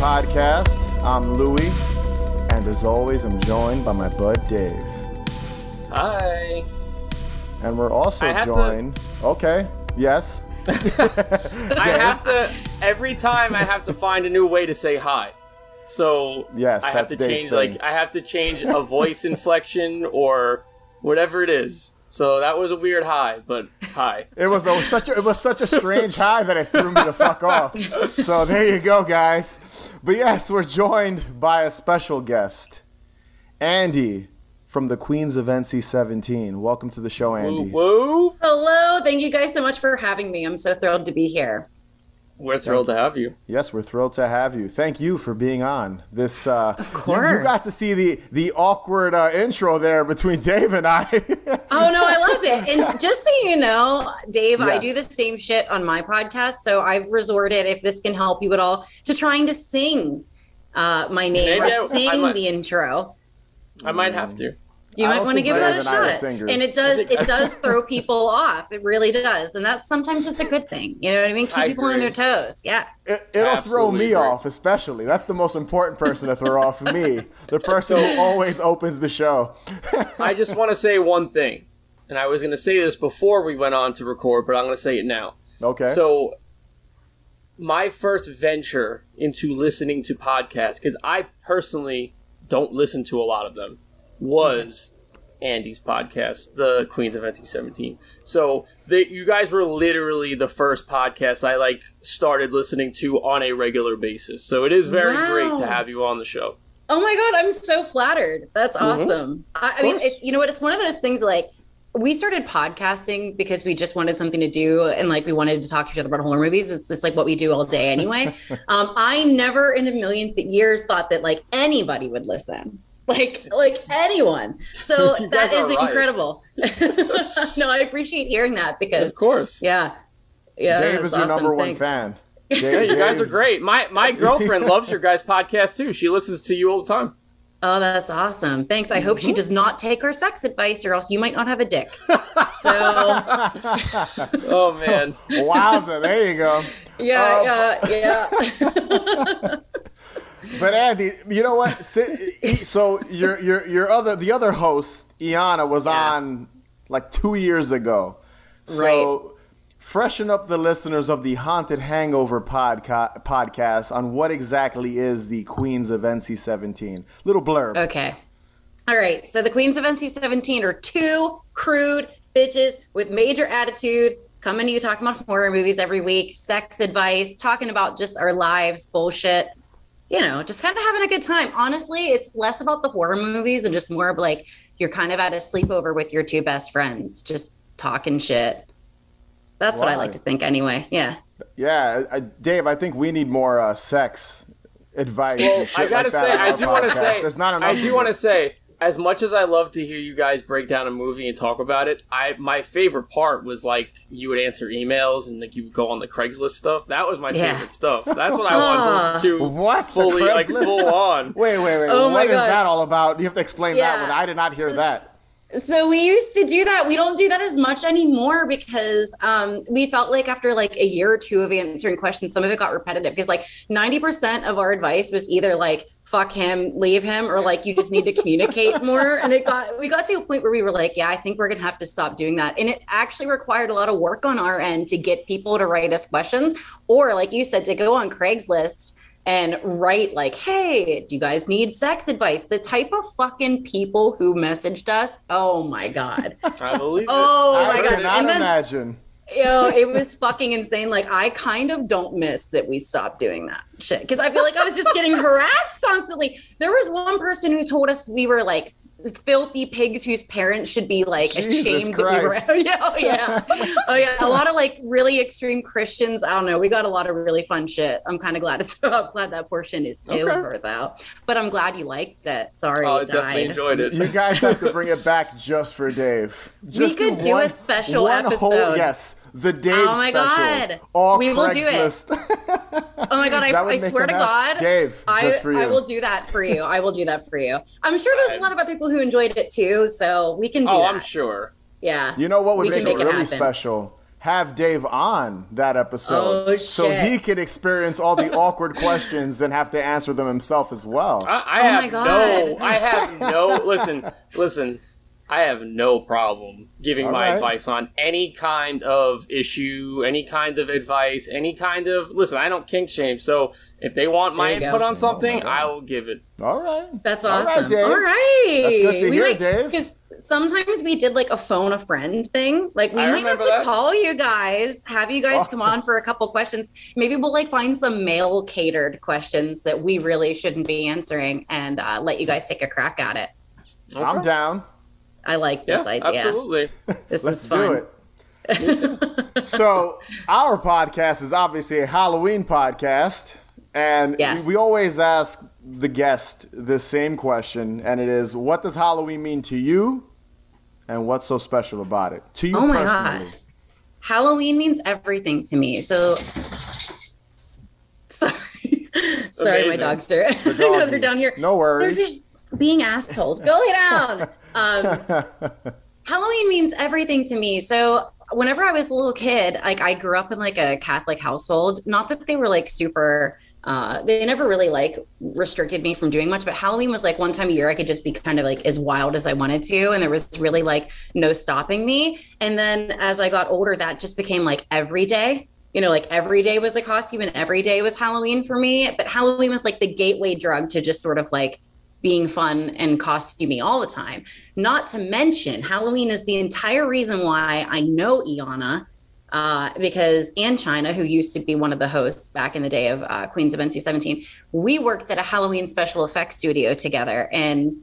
the Haunted Hangover podcast. I'm Louie, and as always, I'm joined by my bud Dave. Hi. And we're also have to- joined. Okay, yes. I have to every time I have to find a new way to say hi. So Yes, I have to Dave's change thing. like I have to change a voice inflection or whatever it is. So that was a weird high, but high. It was a, such a it was such a strange high that it threw me the fuck off. So there you go, guys. But yes, we're joined by a special guest, Ande from the Queens of NC-17. Welcome to the show, Woo Ande. woo. Hello, thank you guys so much for having me. I'm so thrilled to be here. We're thrilled to have you. Yes, we're thrilled to have you. Thank you for being on this. Uh, of course. you, you got to see the the awkward uh, intro there between Dave and I. Oh no, I loved it. And just so you know, Dave, I do the same shit on my podcast. So I've resorted, if this can help you at all, to trying to sing uh, my name Maybe or I- I sing might- the intro. I might have to. You I might want to give that a and I are shot. And it does it does throw people off. It really does. And that's sometimes it's a good thing. You know what I mean? Keep I people on their toes. Yeah. It, it'll throw me agree. off, especially. That's the most important person to throw off me. The person who always opens the show. I just want to say one thing. And I was going to say this before we went on to record, but I'm going to say it now. Okay. So, my first venture into listening to podcasts, because I personally don't listen to a lot of them, was Ande's podcast, the Queens of NC-17. So, you guys were literally the first podcast I like started listening to on a regular basis. So, it is very Wow. great to have you on the show. Oh my god, I'm so flattered. That's awesome. I, I mean, it's you know what? It's one of those things like we started podcasting because we just wanted something to do and like we wanted to talk to each other about horror movies. It's just like what we do all day anyway. um, I never in a million th- years thought that like anybody would listen. Like like anyone. So You that guys are is right. incredible. no, I appreciate hearing that because Of course. yeah. Yeah. Dave that's is your awesome. number one Thanks. fan. Hey, you guys are great. My my girlfriend loves your guys' podcast too. She listens to you all the time. Oh, that's awesome. Thanks. I hope Mm-hmm. she does not take our sex advice or else you might not have a dick. So, Oh man. Wowza, there you go. yeah, yeah, yeah. But Ande, you know what? So your your your other the other host, Iana, was Yeah. on like two years ago. So freshen up the listeners of the Haunted Hangover podca- podcast on what exactly is the Queens of NC-17. Little blurb. Okay. All right. So the Queens of NC 17 are two crude bitches with major attitude coming to you talking about horror movies every week, sex advice, talking about just our lives, bullshit. You know, just kind of having a good time. Honestly, it's less about the horror movies and just more of like you're kind of at a sleepover with your two best friends, just talking shit. That's what I like to think anyway. Yeah. Yeah, I, Dave, I think we need more uh, sex advice. Well, I gotta like say, I do want to say, there's not enough. I do want to say, as much as I love to hear you guys break down a movie and talk about it, I my favorite part was like you would answer emails and like you would go on the Craigslist stuff. That was my Yeah. favorite stuff. That's what I wanted to to. What? Fully like Craigslist? full on. Wait, wait, wait. Oh what my is God. that all about? You have to explain that one. I did not hear that. So we used to do that. We don't do that as much anymore because um, we felt like after like a year or two of answering questions, some of it got repetitive because like 90% of our advice was either like fuck him, leave him, or like you just need to communicate more. And it got we got to a point where we were like, yeah, I think we're gonna have to stop doing that. And it actually required a lot of work on our end to get people to write us questions, or like you said, to go on Craigslist and write like, "Hey, do you guys need sex advice?" The type of fucking people who messaged us. Oh my god. I believe it. Oh I my god. cannot And then imagine. you know, it was fucking insane. Like I kind of don't miss that we stopped doing that shit because I feel like I was just getting harassed constantly. There was one person who told us we were like filthy pigs whose parents should be like Jesus ashamed that we were. Yeah, oh yeah, oh yeah. A lot of like really extreme Christians. I don't know. We got a lot of really fun shit. I'm kind of glad it's. I'm glad that portion is Okay. over though. But I'm glad you liked it. Sorry, Oh, I it definitely enjoyed it. You guys have to bring it back just for Dave. Just could do a special one Whole, episode. yes, the Dave Oh my special. God. All We will do it. Oh my god! I, I swear to. God, Dave, I, just for you. I will do that for you. I will do that for you. I'm sure there's a lot of other people who enjoyed it too, so we can do Oh, that. I'm sure. Yeah. You know what would We make can it make it really happen. special? have Dave on that episode Oh, so he shit. could experience all the awkward questions and have to answer them himself as well. I, I Oh have my God. no. I have no. listen, listen. I have no problem giving All my right. advice on any kind of issue, any kind of advice, any kind of. Listen, I don't kink shame. So if they want my There you go. input on something, I will give it. all right. That's All awesome. right, Dave. All right. That's good to hear, Dave. Because sometimes we did like a phone a friend thing. Like we I might have to that. call you guys, have you guys come on for a couple questions. Maybe we'll like find some male catered questions that we really shouldn't be answering and uh, let you guys take a crack at it. I'm down. I like Yeah, this idea. absolutely. This Let's is fun. do it. so our podcast is obviously a Halloween podcast, and Yes. we always ask the guest this same question, and it is, "What does Halloween mean to you, and what's so special about it to you Oh my personally?" God. Halloween means everything to me. So sorry. sorry, my Amazing. dogs are I know they're down here. No worries. Being assholes. Go lay down. Um, Halloween means everything to me. So whenever I was a little kid, like I grew up in like a Catholic household. Not that they were like super uh they never really like restricted me from doing much, but Halloween was like one time a year I could just be kind of like as wild as I wanted to. And there was really like no stopping me. And then as I got older, that just became like every day. You know, like every day was a costume and every day was Halloween for me. But Halloween was like the gateway drug to just sort of like being fun and costumey all the time. Not to mention, Halloween is the entire reason why I know Iana, uh, because and China, who used to be one of the hosts back in the day of uh, Queens of NC-17, we worked at a Halloween special effects studio together in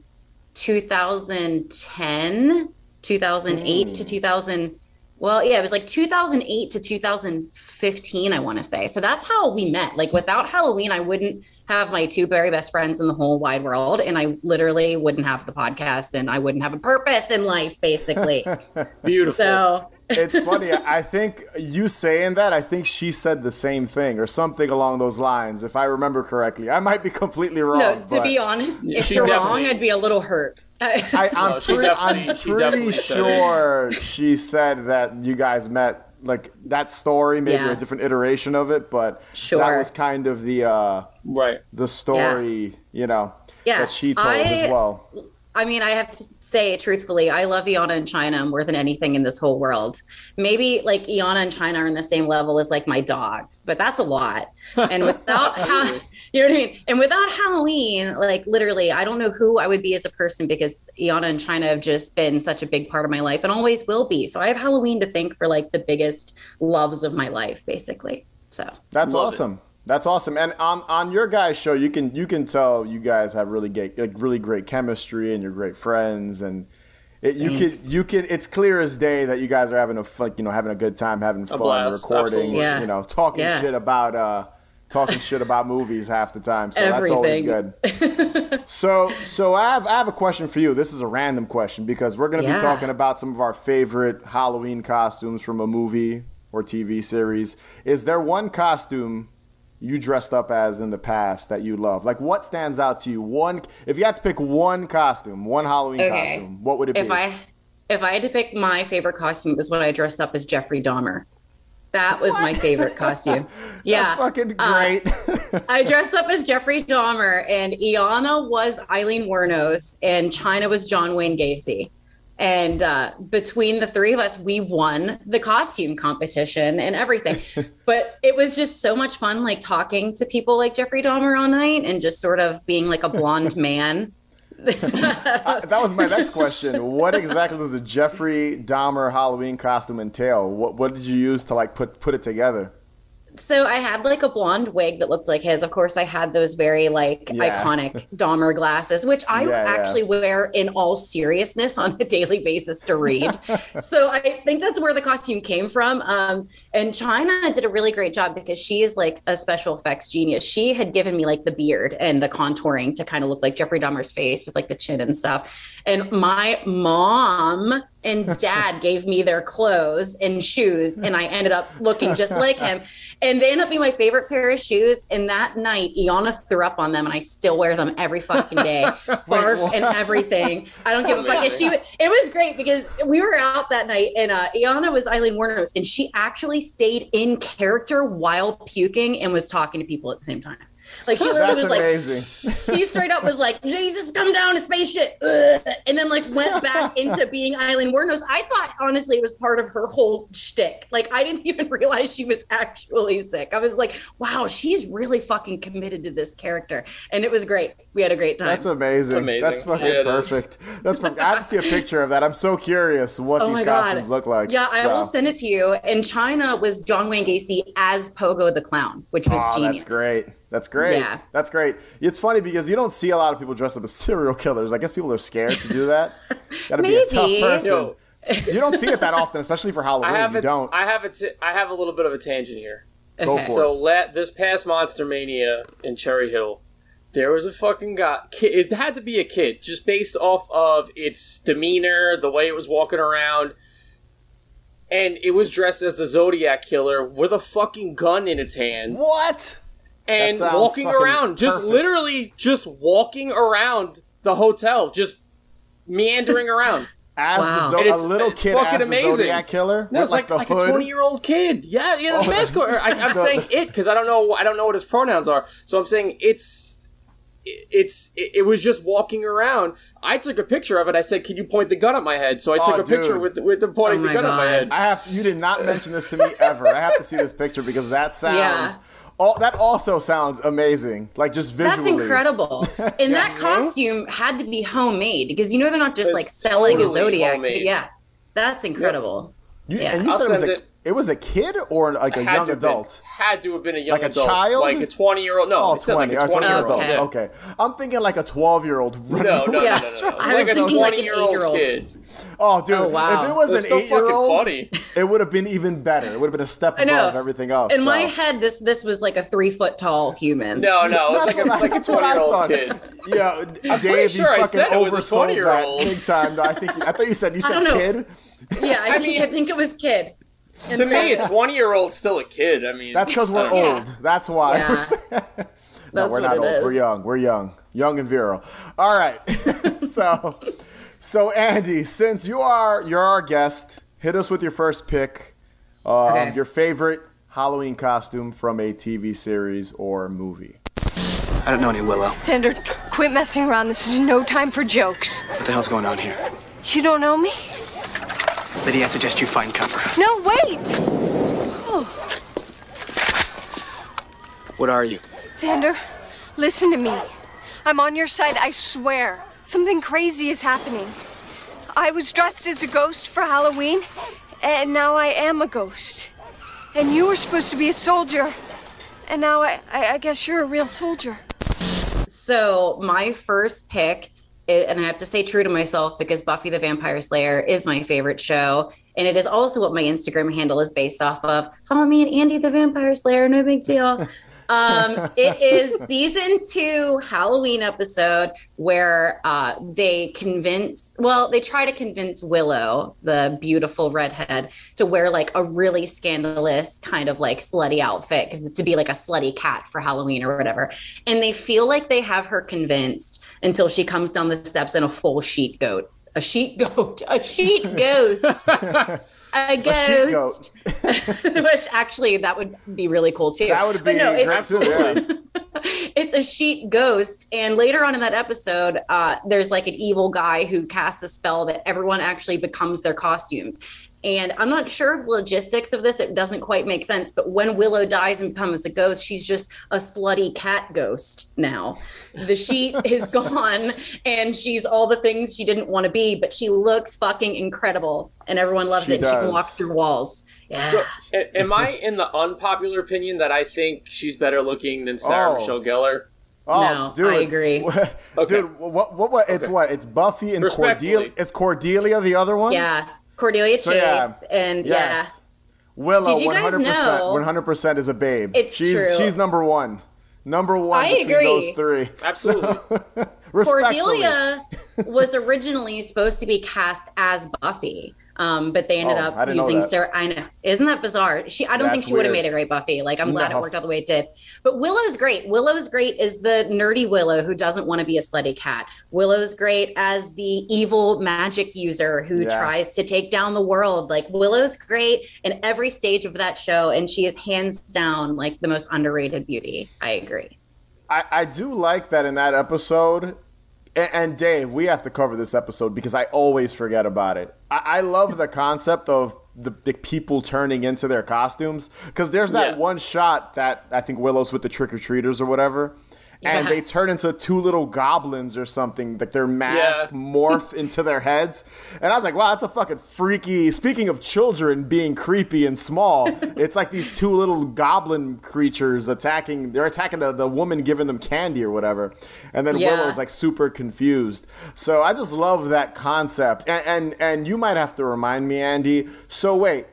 2010, 2008 to 2000. Well, yeah, it was like 2008 to 2015, I want to say. So that's how we met. Like without Halloween, I wouldn't have my two very best friends in the whole wide world. And I literally wouldn't have the podcast and I wouldn't have a purpose in life, basically. Beautiful. so it's funny. I think you saying that, I think she said the same thing or something along those lines, if I remember correctly. I might be completely wrong. no, to but be honest, if She you're wrong, I'd be a little hurt. I, I'm, No, she pretty, I'm pretty definitely said sure she said that you guys met like that story, maybe Yeah. a different iteration of it, but that was kind of the uh, right. the story, you know, Yeah, that she told I- as well. I mean, I have to say truthfully, I love Iana and China more than anything in this whole world. Maybe like Iana and China are in the same level as like my dogs, but that's a lot. And without ha- you know what I mean? And without Halloween, like literally, I don't know who I would be as a person because Iana and China have just been such a big part of my life and always will be. So I have Halloween to thank for like the biggest loves of my life, basically. So That's Love it. Awesome. That's awesome. And on on your guys' show, you can you can tell you guys have really great like really great chemistry and you're great friends and. It, you Thanks. can you can it's clear as day that you guys are having a fun, you know having a good time having fun blast, recording. Yeah. you know talking Yeah. shit about uh talking shit about movies half the time so that's always good so so I have I have a question for you this is a random question because we're going to Yeah. be talking about some of our favorite Halloween costumes from a movie or TV series is there one costume you dressed up as in the past that you love? Like, what stands out to you? One, if you had to pick one costume, one Halloween Okay. costume, what would it be? if I if I had to pick my favorite costume, it was when I dressed up as Jeffrey Dahmer. That was my favorite costume. Yeah, That's fucking Uh, great. I dressed up as Jeffrey Dahmer, and Iana was Eileen Wuornos, and China was John Wayne Gacy. And uh, between the three of us, we won the costume competition and everything. but it was just so much fun, like talking to people like Jeffrey Dahmer all night and just sort of being like a blonde man. Uh, that was my next question. What exactly does a Jeffrey Dahmer Halloween costume entail? What what did you use to like put put it together? So I had like a blonde wig that looked like his. Of course, I had those very like Yeah. iconic Dahmer glasses, which I Yeah, yeah. actually wear in all seriousness on a daily basis to read. so I think that's where the costume came from. Um, and China did a really great job because she is like a special effects genius. She had given me like the beard and the contouring to kind of look like Jeffrey Dahmer's face with like the chin and stuff. And my mom and dad gave me their clothes and shoes and i ended up looking just like him. And they ended up being my favorite pair of shoes. And that night iana threw up on them and i still wear them every fucking day. Barf and everything. I don't give a fuck. And she it was great because we were out that night and uh iana was eileen wuornos and she actually stayed in character while puking and was talking to people at the same time like she literally That's was like amazing. he straight up was like, Jesus, come down a spaceship. Ugh. And then like went back into being Eileen Wuornos. I thought honestly it was part of her whole shtick. Like I didn't even realize she was actually sick. I was like, wow, she's really fucking committed to this character. And it was great. We had a great time. That's amazing. It's amazing. That's fucking Yeah, it is. perfect. That's perfect. I have to see a picture of that. I'm so curious what Oh these costumes god! look like. Yeah, I So- will send it to you. And China was John Wayne Gacy as Pogo the Clown, which was Oh, genius. that's great. That's great. Yeah. That's great. It's funny because you don't see a lot of people dress up as serial killers. I guess people are scared to do that. Gotta be a tough Maybe. person. Yo, You don't see it that often, especially for I Halloween. have you a, don't. I have a t- I have a little bit of a tangent here. Go Okay. for So it. let this past Monster Mania in Cherry Hill, there was a fucking guy. Kid, it had to be a kid, just based off of its demeanor, the way it was walking around, and it was dressed as the Zodiac killer with a fucking gun in its hand What? And walking fucking around, just perfect. literally just walking around the hotel, just meandering around. As Wow. the Zo- And a it's- little it's kid fucking as the amazing. Zodiac killer No, it's like, like, the like a twenty-year-old kid. Yeah, yeah, the Oh, mascot. I, I'm saying it because I don't know. I don't know what his pronouns are. So I'm saying it's. It's it, it was just walking around. I took a picture of it. I said, "Can you point the gun at my head?" So I took Oh, a picture with the, with the pointing Oh the my gun at my head. I have. You did not mention this to me ever. I have to see this picture because that sounds. Yeah. Oh, that also sounds amazing. Like just visually. That's incredible. And that costume had to be homemade because you know they're not just It's like selling a Zodiac. homemade. Yeah. That's incredible. You, Yeah. And you I'll said it was, send a, it. It was a kid or like a Had young to have been- adult? had to have been a young Like a child? like a twenty-year-old. No, Oh, 20. like a so it's an twenty-year-old. adult. Yeah. Okay. I'm thinking like a 12 year old. No, no, no, no, no, no. It's I was a thinking like an twenty-year-old eight-year-old. kid. Oh, dude. Oh, wow. If it was It's an eight year fucking old, funny. it would have been even better. It would have been a step above everything else. In my head, this this was like a three foot tall human. No, no, it's That's like a what I- like a that's what I twenty-year-old thought. kid. Yeah, I'm Dave, pretty sure I you said fucking it was a oversold that 20-year-old. big time. I think I thought you said you said kid. Yeah, I, I think mean- I think it was kid. To me, a twenty-year-old's still a kid. I mean, That's because we're Yeah. old. That's why. Yeah. no, That's we're what not it old. is. We're young. We're young. Young and virile. All right. so, so Ande, since you are you're our guest, hit us with your first pick. Um, Okay. Your favorite Halloween costume from a TV series or movie. I don't know any Willow. Xander, quit messing around. This is no time for jokes. What the hell's going on here? You don't know me? Lydia, I suggest you find cover. No, wait! What are you? Xander, listen to me. I'm on your side, I swear. Something crazy is happening. I was dressed as a ghost for Halloween, and now I am a ghost. And you were supposed to be a soldier, and now I, I, I guess you're a real soldier. So my first pick, i- and I have to stay true to myself because Buffy the Vampire Slayer is my favorite show, and it is also what my Instagram handle is based off of. Follow me and Ande the Vampire Slayer, no big deal. Um, it is season two Halloween episode where uh, they convince, well, they try to convince Willow, the beautiful redhead, to wear like a really scandalous kind of like slutty outfit because to be like a slutty cat for Halloween or whatever. And they feel like they have her convinced until she comes down the steps in a full sheet goat. A sheet goat, a sheet ghost, a ghost. Which actually, that would be really cool too. That would be no, it's, great it's a sheet ghost and later on in that episode uh, there's like an evil guy who casts a spell that everyone actually becomes their costumes and i'm not sure of the logistics of this it doesn't quite make sense but when willow dies and becomes a ghost she's just a slutty cat ghost now the sheet is gone and she's all the things she didn't want to be but she looks fucking incredible and everyone loves She it and she can walk through walls yeah So, am I in the unpopular opinion that I think she's better looking than Sarah Oh. Michelle Gellar? Oh, No, dude. I agree. Okay. Dude, what, what, what, it's Okay. what? It's Buffy and Cordelia. Is Cordelia the other one? yeah cordelia chase So, yeah. and yeah Yes. Willow, Did you guys 100%, know- 100% is a babe. It's she's, true. She's number one. Number one I between agree. those three. Absolutely. Respectfully. Cordelia was originally supposed to be cast as Buffy. Um, but they ended Oh, up using. Sarah. I know, isn't that bizarre? She, I don't think she would have made a great Buffy. Like, I'm glad No. it worked out the way it did. But Willow's great. Willow's great is the nerdy Willow who doesn't want to be a slutty cat. Willow's great as the evil magic user who Yeah. tries to take down the world. Like, Willow's great in every stage of that show, and she is hands down like the most underrated beauty. I agree. I, I do like that in that episode. And, Dave, we have to cover this episode because I always forget about it. I, I love the concept of the, the people turning into their costumes because there's that Yeah. one shot that I think Willow's with the trick or treaters or whatever. And Yeah. they turn into two little goblins or something, like their mask Yeah. morph into their heads. And I was like, wow, that's a fucking freaky. Speaking of children being creepy and small, it's like these two little goblin creatures attacking. They're attacking the, the woman giving them candy or whatever. And then Yeah. Willow's like super confused. So I just love that concept. And, and, and you might have to remind me, Ande. So wait,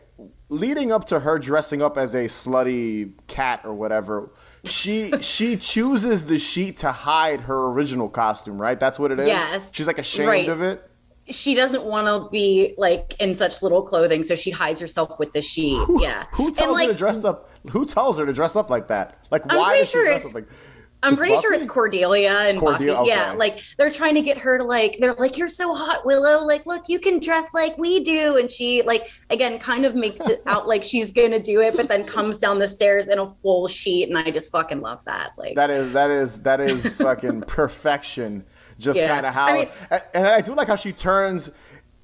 leading up to her dressing up as a slutty cat or whatever. She she chooses the sheet to hide her original costume, right? That's what it is. Yes, she's like ashamed right. of it. she doesn't want to be like in such little clothing, so she hides herself with the sheet. yeah. Who And, tells like, her to dress up? Who tells her to dress up like that? Like, why does she sure dress up like? I'm It's pretty sure it's Cordelia and Cordelia, Buffy. Yeah, like they're trying to get her to like they're like you're so hot, Willow. Like, look, you can dress like we do, and she like again kind of makes it out like she's gonna do it, but then comes down the stairs in a full sheet, and I just fucking love that. Like, That is that is that is fucking perfection. Just Yeah. kind of how, I mean- and, I do like how she turns,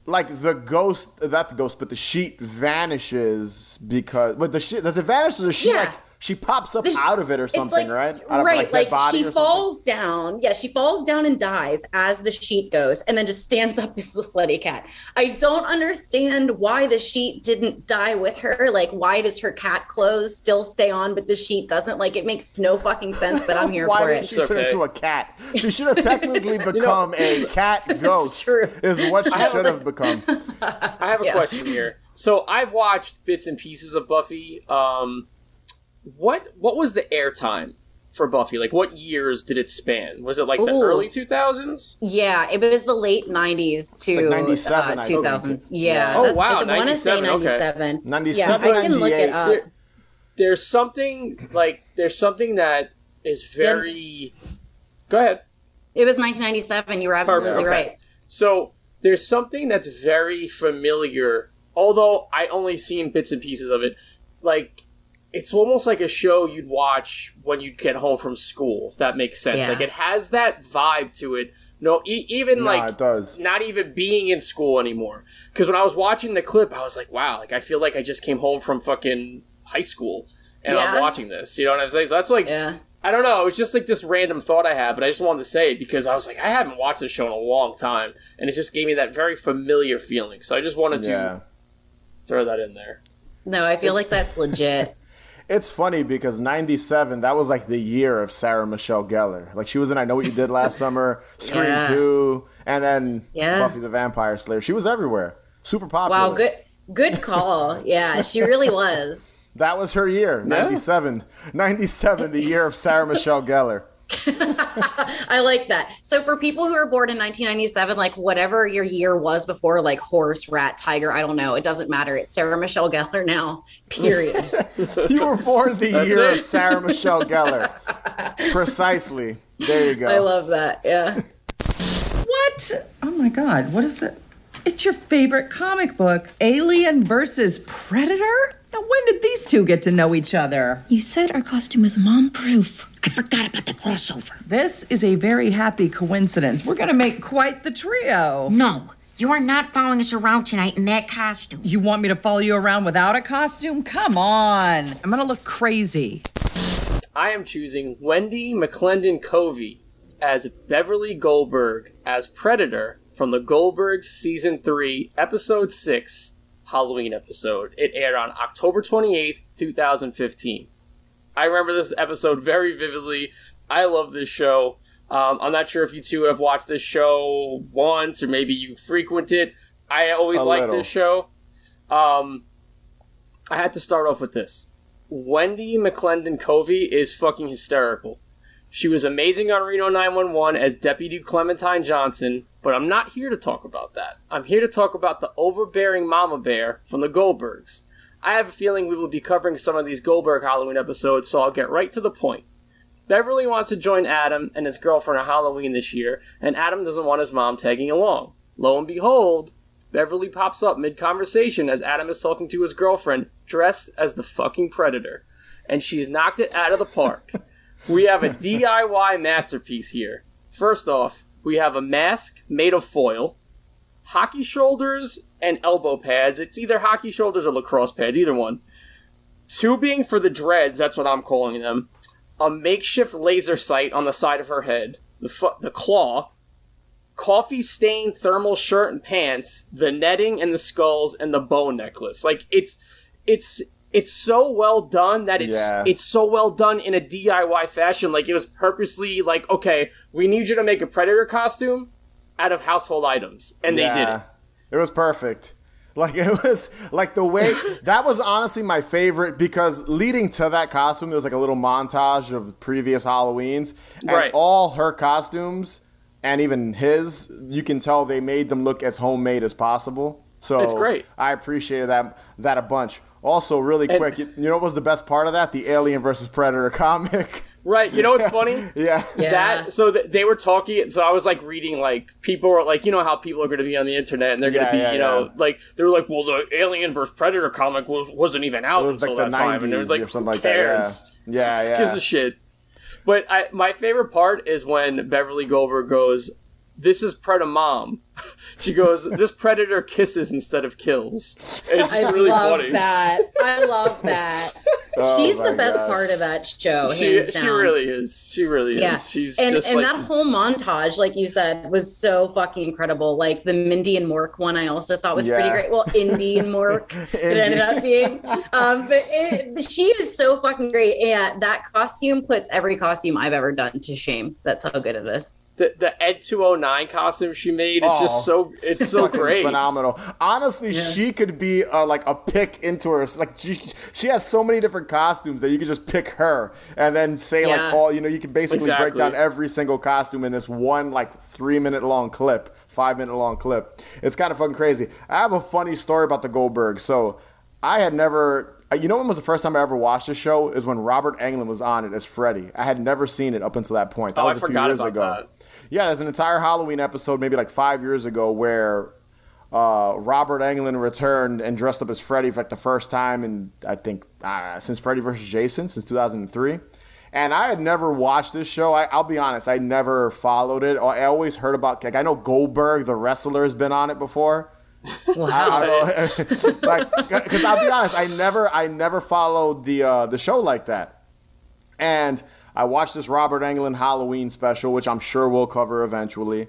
like the ghost, not the ghost, but the sheet vanishes because. But the sheet does it vanish or the sheet Yeah. like she pops up The- out of it or something, like, right? Out right, dead like, body she or something? falls down. Yeah, she falls down and dies as the sheet goes, and then just stands up as the slutty cat. I don't understand why the sheet didn't die with her. Like, why does her cat clothes still stay on, but the sheet doesn't? Like, it makes no fucking sense. But I'm here Why for didn't it. she turn okay. into a cat? She should have technically become a cat ghost. true. Is what she should have become. I have a Yeah. question here. So I've watched bits and pieces of Buffy. Um, what what was the airtime for Buffy? Like, what years did it span? Was it like the Ooh. early two thousands? Yeah, it was the late '90s to like 97, uh, I think. 2000s. Yeah. Oh, that's- wow, I want to say 97, okay. 97. 97, Yeah, I can look 98. it up. There, there's something like there's something that is very. Go ahead. It was 1997. You were absolutely Perfect, okay. right. So there's something that's very familiar, although I only seen bits and pieces of it. Like it's almost like a show you'd watch when you'd get home from school, if that makes sense. Yeah. Like it has that vibe to it. No, e- even Nah, like it does. not even being in school anymore. Because when I was watching the clip, I was like, wow, like I feel like I just came home from fucking high school and I'm watching this. You know what I'm saying? So that's like Yeah. I don't know. It was just like this random thought I had, but I just wanted to say it because I was like, I haven't watched this show in a long time, and it just gave me that very familiar feeling. So I just wanted Yeah. to throw that in there. No, I feel like that's legit. It's funny because 97, that was like the year of Sarah Michelle Gellar. Like she was in I Know What You Did Last Summer, Scream Yeah. 2, and then Yeah. Buffy the Vampire Slayer. She was everywhere. Super popular. Wow, good good call. Yeah, she really was. That was her year, 97. 97, the year of Sarah Michelle Gellar. I like that. So for people who are born in 1997, like whatever your year was before, like horse, rat, tiger, I don't know. It doesn't matter. It's Sarah Michelle Gellar now. Period. You were born the year it. of Sarah Michelle Gellar. Precisely. There you go. I love that. Yeah. What? Oh my god, what is it? It's your favorite comic book, Alien versus Predator? Now, when did these two get to know each other? You said our costume was mom proof. I forgot about the crossover. This is a very happy coincidence. We're gonna make quite the trio. No, you are not following us around tonight in that costume. You want me to follow you around without a costume? Come on. I'm gonna look crazy. I am choosing Wendi McLendon-Covey as Beverly Goldberg as Predator from the Goldbergs season three, episode six, Halloween episode. It aired on October twenty eighth, two thousand fifteen. I remember this episode very vividly. I love this show. Um, I'm not sure if you two have watched this show once or maybe you frequent it. I always like this show. Um, I had to start off with this. Wendi McLendon-Covey is fucking hysterical. She was amazing on Reno 911 as Deputy Clementine Johnson, but I'm not here to talk about that. I'm here to talk about the overbearing Mama Bear from the Goldbergs. I have a feeling we will be covering some of these Goldberg Halloween episodes, so I'll get right to the point. Beverly wants to join Adam and his girlfriend on Halloween this year, and Adam doesn't want his mom tagging along. Lo and behold, Beverly pops up mid conversation as Adam is talking to his girlfriend, dressed as the fucking predator. And she's knocked it out of the park. we have a DIY masterpiece here. First off, we have a mask made of foil, hockey shoulders, and elbow pads. It's either hockey shoulders or lacrosse pads, either one. Tubing for the dreads, that's what I'm calling them. A makeshift laser sight on the side of her head. The, fu- the claw, coffee stained thermal shirt and pants, the netting and the skulls and the bow necklace. Like it's it's it's so well done that it's Yeah. it's so well done in a DIY fashion. Like it was purposely like, okay, we need you to make a predator costume out of household items. And they did it. It was perfect. Like it was like the way that was honestly my favorite because leading to that costume, there was like a little montage of previous Halloweens, and Right. all her costumes and even his, you can tell they made them look as homemade as possible. So It's great. I appreciated that that a bunch. Also, really And- quick, you, you know what was the best part of that? The Alien versus Predator comic. Right. You know what's funny? yeah. Yeah. That so th- they were talking. So I was like reading like people were like you know how people are going to be on the internet and they're going Yeah, to be yeah, you know yeah. like they were like well the Alien vs Predator comic was wasn't even out It was until like the that time and it was 90s like or something who like that, cares? yeah. Yeah, yeah. Gives a shit. But I my favorite part is when Beverly Goldberg goes. This is Predator Mom. She goes, This predator kisses instead of kills. And it's just I really love funny. that. I love that. Oh She's the best God. part of that show, She, hands she really is. She really is. Yeah, She's and just and like that whole montage, like you said, was so fucking incredible. Like the Mindy and Mork one, I also thought was pretty great. Well, Indy and Mork, it ended up being. Um, but it, she is so fucking great, and that costume puts every costume I've ever done to shame. That's how good it is. The, the Ed 209 costume she made. It's Oh, just so it's so great. phenomenal. Honestly, she could be uh, like a pick into her. Like she, she has so many different costumes that you could just pick her and then say Yeah. like all you know. You can basically break down every single costume in this one like three minute long clip, five minute long clip. It's kind of fucking crazy. I have a funny story about the Goldberg. So I had never. uh, You know when was the first time I ever watched this show? Is when Robert Englund was on it as Freddy. I had never seen it up until that point. That Oh, I was a few forgot years about ago. that. Yeah, there's an entire Halloween episode, maybe like five years ago, where uh, Robert Englund returned and dressed up as Freddy for like the first time in I think uh, since Freddy vs. Jason since 2003. And I had never watched this show. I, I'll be honest, I never followed it. I always heard about like I know Goldberg, the wrestler, has been on it before. I don't like because I'll be honest, I never I never followed the uh, the show like that. And I watched this Robert Englund Halloween special, which I'm sure we'll cover eventually.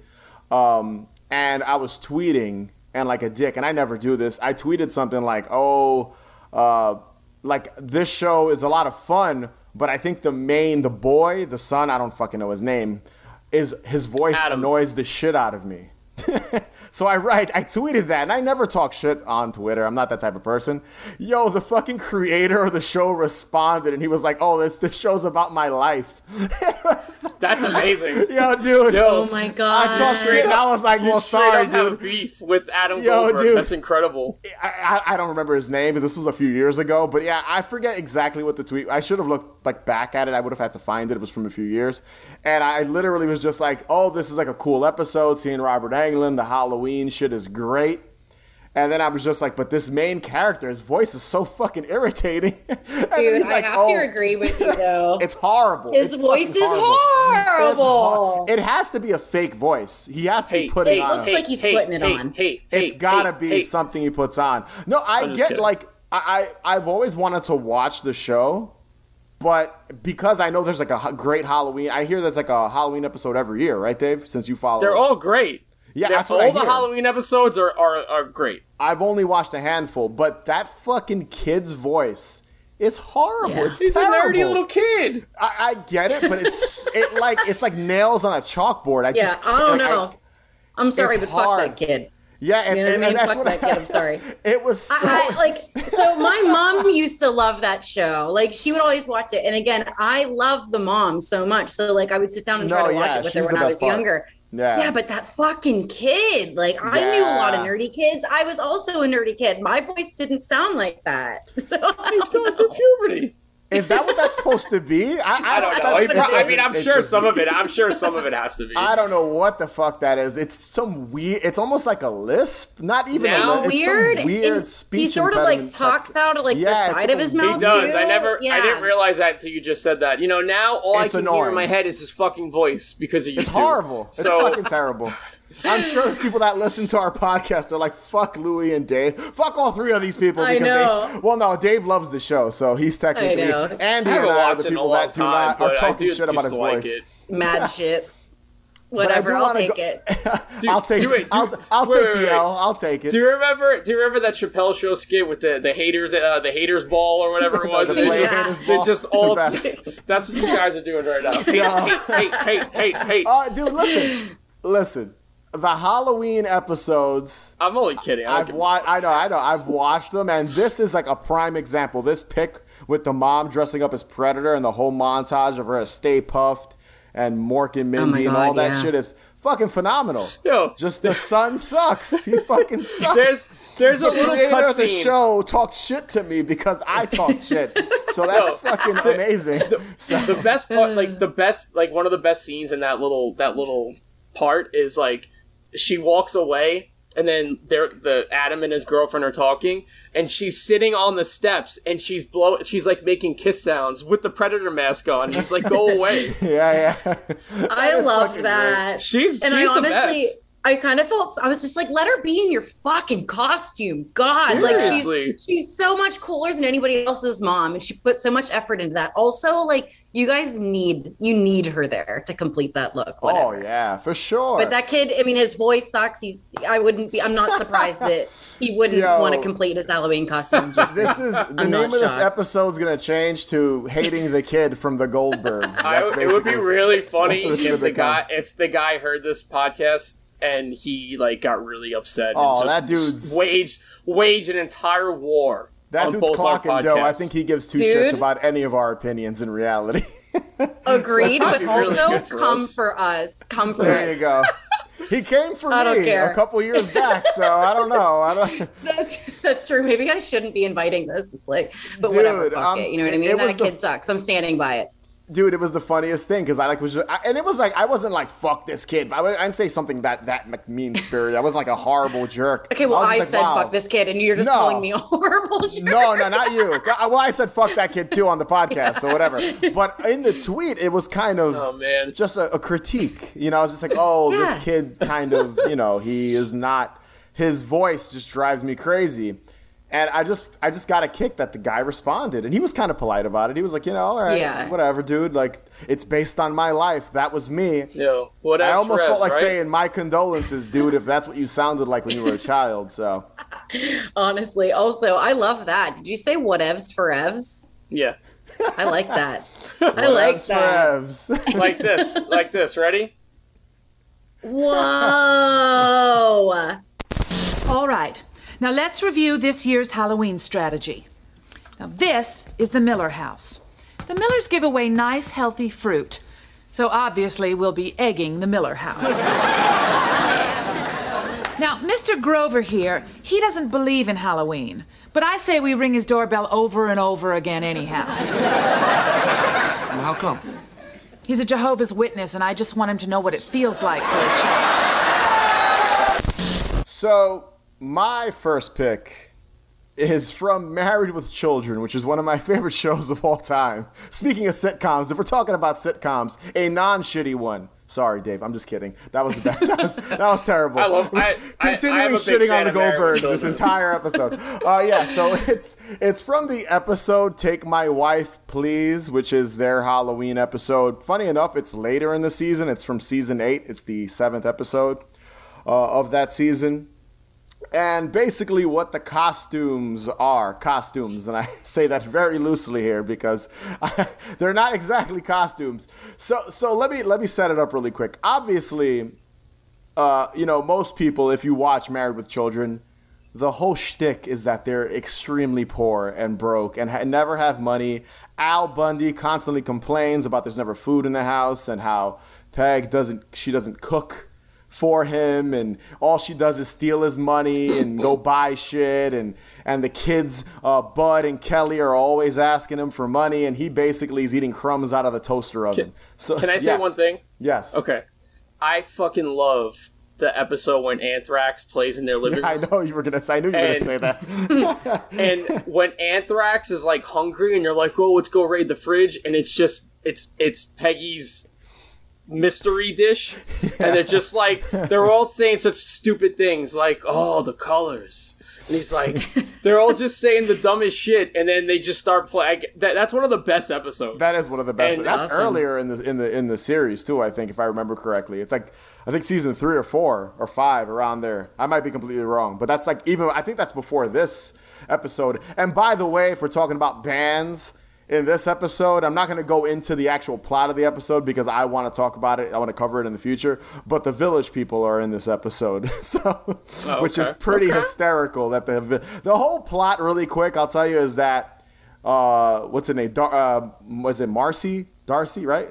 Um, and I was tweeting and like a dick, and I never do this. I tweeted something like, "Oh, uh, like this show is a lot of fun, but I think the main, the boy, the son, I don't fucking know his name, is his voice Adam. annoys the shit out of me." so I write, I tweeted that, and I never talk shit on Twitter. I'm not that type of person. Yo, the fucking creator of the show responded, and he was like, "Oh, this this show's about my life." That's amazing. Yo, dude. Yo, Oh my god! I talked straight, and I was like, you "Well, sorry, up have dude." beef with Adam Yo, Goldberg. dude. That's incredible. I, I, I don't remember his name, but this was a few years ago. But yeah, I forget exactly what the tweet. I should have looked like back at it. I would have had to find it. It was from a few years, and I literally was just like, "Oh, this is like a cool episode. Seeing Robert Englund, the Halloween shit is great." And then I was just like, "But this main character, his voice is so fucking irritating." Dude, he's I like, have "Oh, to agree with you though. It's horrible. His It's voice is It's horrible. hor- It has to be a fake voice. He has to Hey, be putting hey, on. It looks a- like he's hey, putting it hey, on. Hey, It's hey, gotta hey, be hey. something he puts on. No, I just get kidding. like I, I I've always wanted to watch the show, but because I know there's like a great Halloween, I hear there's like a Halloween episode every year, right, Dave? Since you follow, They're all great. Yeah, They're- that's what all I the hear. Halloween episodes are, are are great. I've only watched a handful, but that fucking kid's voice is horrible. Yeah. It's He's terrible. a nerdy little kid. I, I get it, but it's it like it's like nails on a chalkboard. I Yeah, just I don't like, know. I'm sorry, it's but fuck that kid. Yeah, and, You know what I and- mean? and that's Fuck what that kid, I'm sorry. It was so. I, I, like so my mom used to love that show like she would always watch it and again i love the mom so much so like i would sit down and try No, to watch yeah, it with her when i was part. younger Yeah. yeah but that fucking kid like i knew a lot of nerdy kids. I was also a nerdy kid. My voice didn't sound like that. So He's going through puberty. Is that what that's supposed to be? I, I don't know. He pro- I mean, I'm sure just- some of it. I'm sure some of it has to be. I don't know what the fuck that is. It's some weird. It's almost like a lisp. Not even. Now- a lisp. it's It's some weird weird and speech. he sort of like talks out of like Yeah, the side of his a- mouth He does. too. I never. yeah. I didn't realize that until you just said that. You know, now all It's I can hear in my head is his fucking voice because of YouTube. It's horrible. It's fucking terrible. I'm sure there's people that listen to our podcast are like, "Fuck Louis and Dave. Fuck all three of these people." I know. They, well, no, Dave loves the show, so he's technically. I know. Ande I and haven't I are watched the a people long that do time, not are I talking do shit about his like voice. it. mad shit whatever i'll take go- it I'll take. do it. Do- I'll, I'll wait, take wait, the wait. L. I'll take it. Do you remember? Do you remember that Chappelle show skit with the the haters, uh, the haters ball or whatever it was? The And they just, haters they ball. just It's the all. best. that's what you guys are doing right now. Hate, hate, hate, hate, hate. Uh, dude, listen, listen. The Halloween episodes. I'm only kidding. I don't I've watched. I know. I know. I've watched them, and this is like a prime example. This pic with the mom dressing up as Predator and the whole montage of her Stay Puft and Mork and Oh my Mindy and all that yeah. shit is fucking phenomenal. Yo. just the son sucks. He fucking sucks. There's there's a the little creator of the show talked shit to me because I talked shit. So that's fucking amazing. So, the best part like the best like one of the best scenes in that little that little part is like she walks away and then they're the Adam and his girlfriend are talking and she's sitting on the steps and she's blow she's like making kiss sounds with the predator mask on and he's like go away yeah, yeah. I love fucking that. she's and she's I honestly, the best I kind of felt I was just like, let her be in your fucking costume. God, Seriously. like she's she's so much cooler than anybody else's mom, and she put so much effort into that. Also, like you guys need you need her there to complete that look. Oh yeah, for sure. But that kid, I mean, his voice sucks. He's. I wouldn't be. I'm not surprised that he wouldn't Yo. want to complete his Halloween costume. Just This is the I'm name not of this shocked. episode's gonna change to hating the kid from the Goldbergs. I, it would be really funny that's what it's if gonna the guy if the guy heard this podcast and he like got really upset Oh, and just that dude's- waged waged an entire war That on dude's both our clocking dough. I think he gives two Dude. shits about any of our opinions in reality. agreed, but That'd really also for come us. for us. Come for there us. you go. He came for I don't me care. a couple years back, so I don't know. I don't. That's that's true. Maybe I shouldn't be inviting this. It's like, but Dude, whatever. Fuck um, it. You know what I mean? that was the- kid sucks. I'm standing by it. Dude, it was the funniest thing because I like was just, I, and it was like I wasn't like fuck this kid. I, wa- I didn't say something that that mean spirit. I wasn't like a horrible jerk. Okay, well, was I, like, said wow. fuck this kid, and you're just No. calling me a horrible jerk. No, no, not you. Well, I said fuck that kid too on the podcast, so whatever. But in the tweet, it was kind of Oh, man. just a, a critique. You know, I was just like, oh, Yeah. this kid kind of, you know, he is not. His voice just drives me crazy. And I just, I just got a kick that the guy responded, and he was kind of polite about it. He was like, you know, all right, Yeah. whatever, dude. Like, it's based on my life. That was me. Yo, what I almost for felt like right? saying my condolences, dude, if that's what you sounded like when you were a child. So Honestly, also, I love that. Did you say whatevs for evs? Yeah, I like that. I like that. for Evs. like this, like this. Ready? Whoa. All right. Now let's review this year's Halloween strategy. Now, this is the Miller house. The Millers give away nice, healthy fruit. So obviously, we'll be egging the Miller house. now, Mr. Grover here, he doesn't believe in Halloween. But I say we ring his doorbell over and over again, anyhow. How come? He's a Jehovah's Witness, and I just want him to know what it feels like for a change. So, my first pick is from Married with Children, which is one of my favorite shows of all time. Speaking of sitcoms, if we're talking about sitcoms, a non-shitty one. Sorry, Dave. I'm just kidding. That was bad. That was, that was terrible. I love- I- I- Continuing I big shitting on the of Married with Goldbergs this entire episode. Uh, yeah, so it's it's from the episode "Take My Wife, Please," which is their Halloween episode. Funny enough, it's later in the season. It's from season eight. It's the seventh episode uh, of that season and basically what the costumes are costumes and i say that very loosely here because they're not exactly costumes. So so let me let me set it up really quick. Obviously uh, you know, most people, if you watch Married with Children, the whole shtick is that they're extremely poor and broke and ha- never have money. Al Bundy constantly complains about there's never food in the house and how Peg doesn't she doesn't cook for him and all she does is steal his money and go buy shit and and the kids uh, Bud and Kelly are always asking him for money and he basically is eating crumbs out of the toaster oven. so Can I say yes. one thing? Yes. Okay. I fucking love the episode when Anthrax plays in their living room. I know you were gonna say. I knew you were gonna say that. and when Anthrax is like hungry and you're like, oh, let's go raid the fridge, and it's just it's it's Peggy's mystery dish, and they're just like they're all saying such stupid things like, oh, the colors. And he's like, they're all just saying the dumbest shit, and then they just start playing. That, that's one of the best episodes. That is one of the best. And- That's Awesome. earlier in the in the in the series too. I think if I remember correctly, it's like I think season three or four or five around there. I might be completely wrong, but that's like even I think that's before this episode. And by the way, if we're talking about bands in this episode, I'm not going to go into the actual plot of the episode because I want to talk about it. I want to cover it in the future. But the Village People are in this episode, so which is okay. pretty hysterical. That the the whole plot, really quick, I'll tell you, is that uh, what's her name? Dar- uh, was it Marcy? Darcy, right?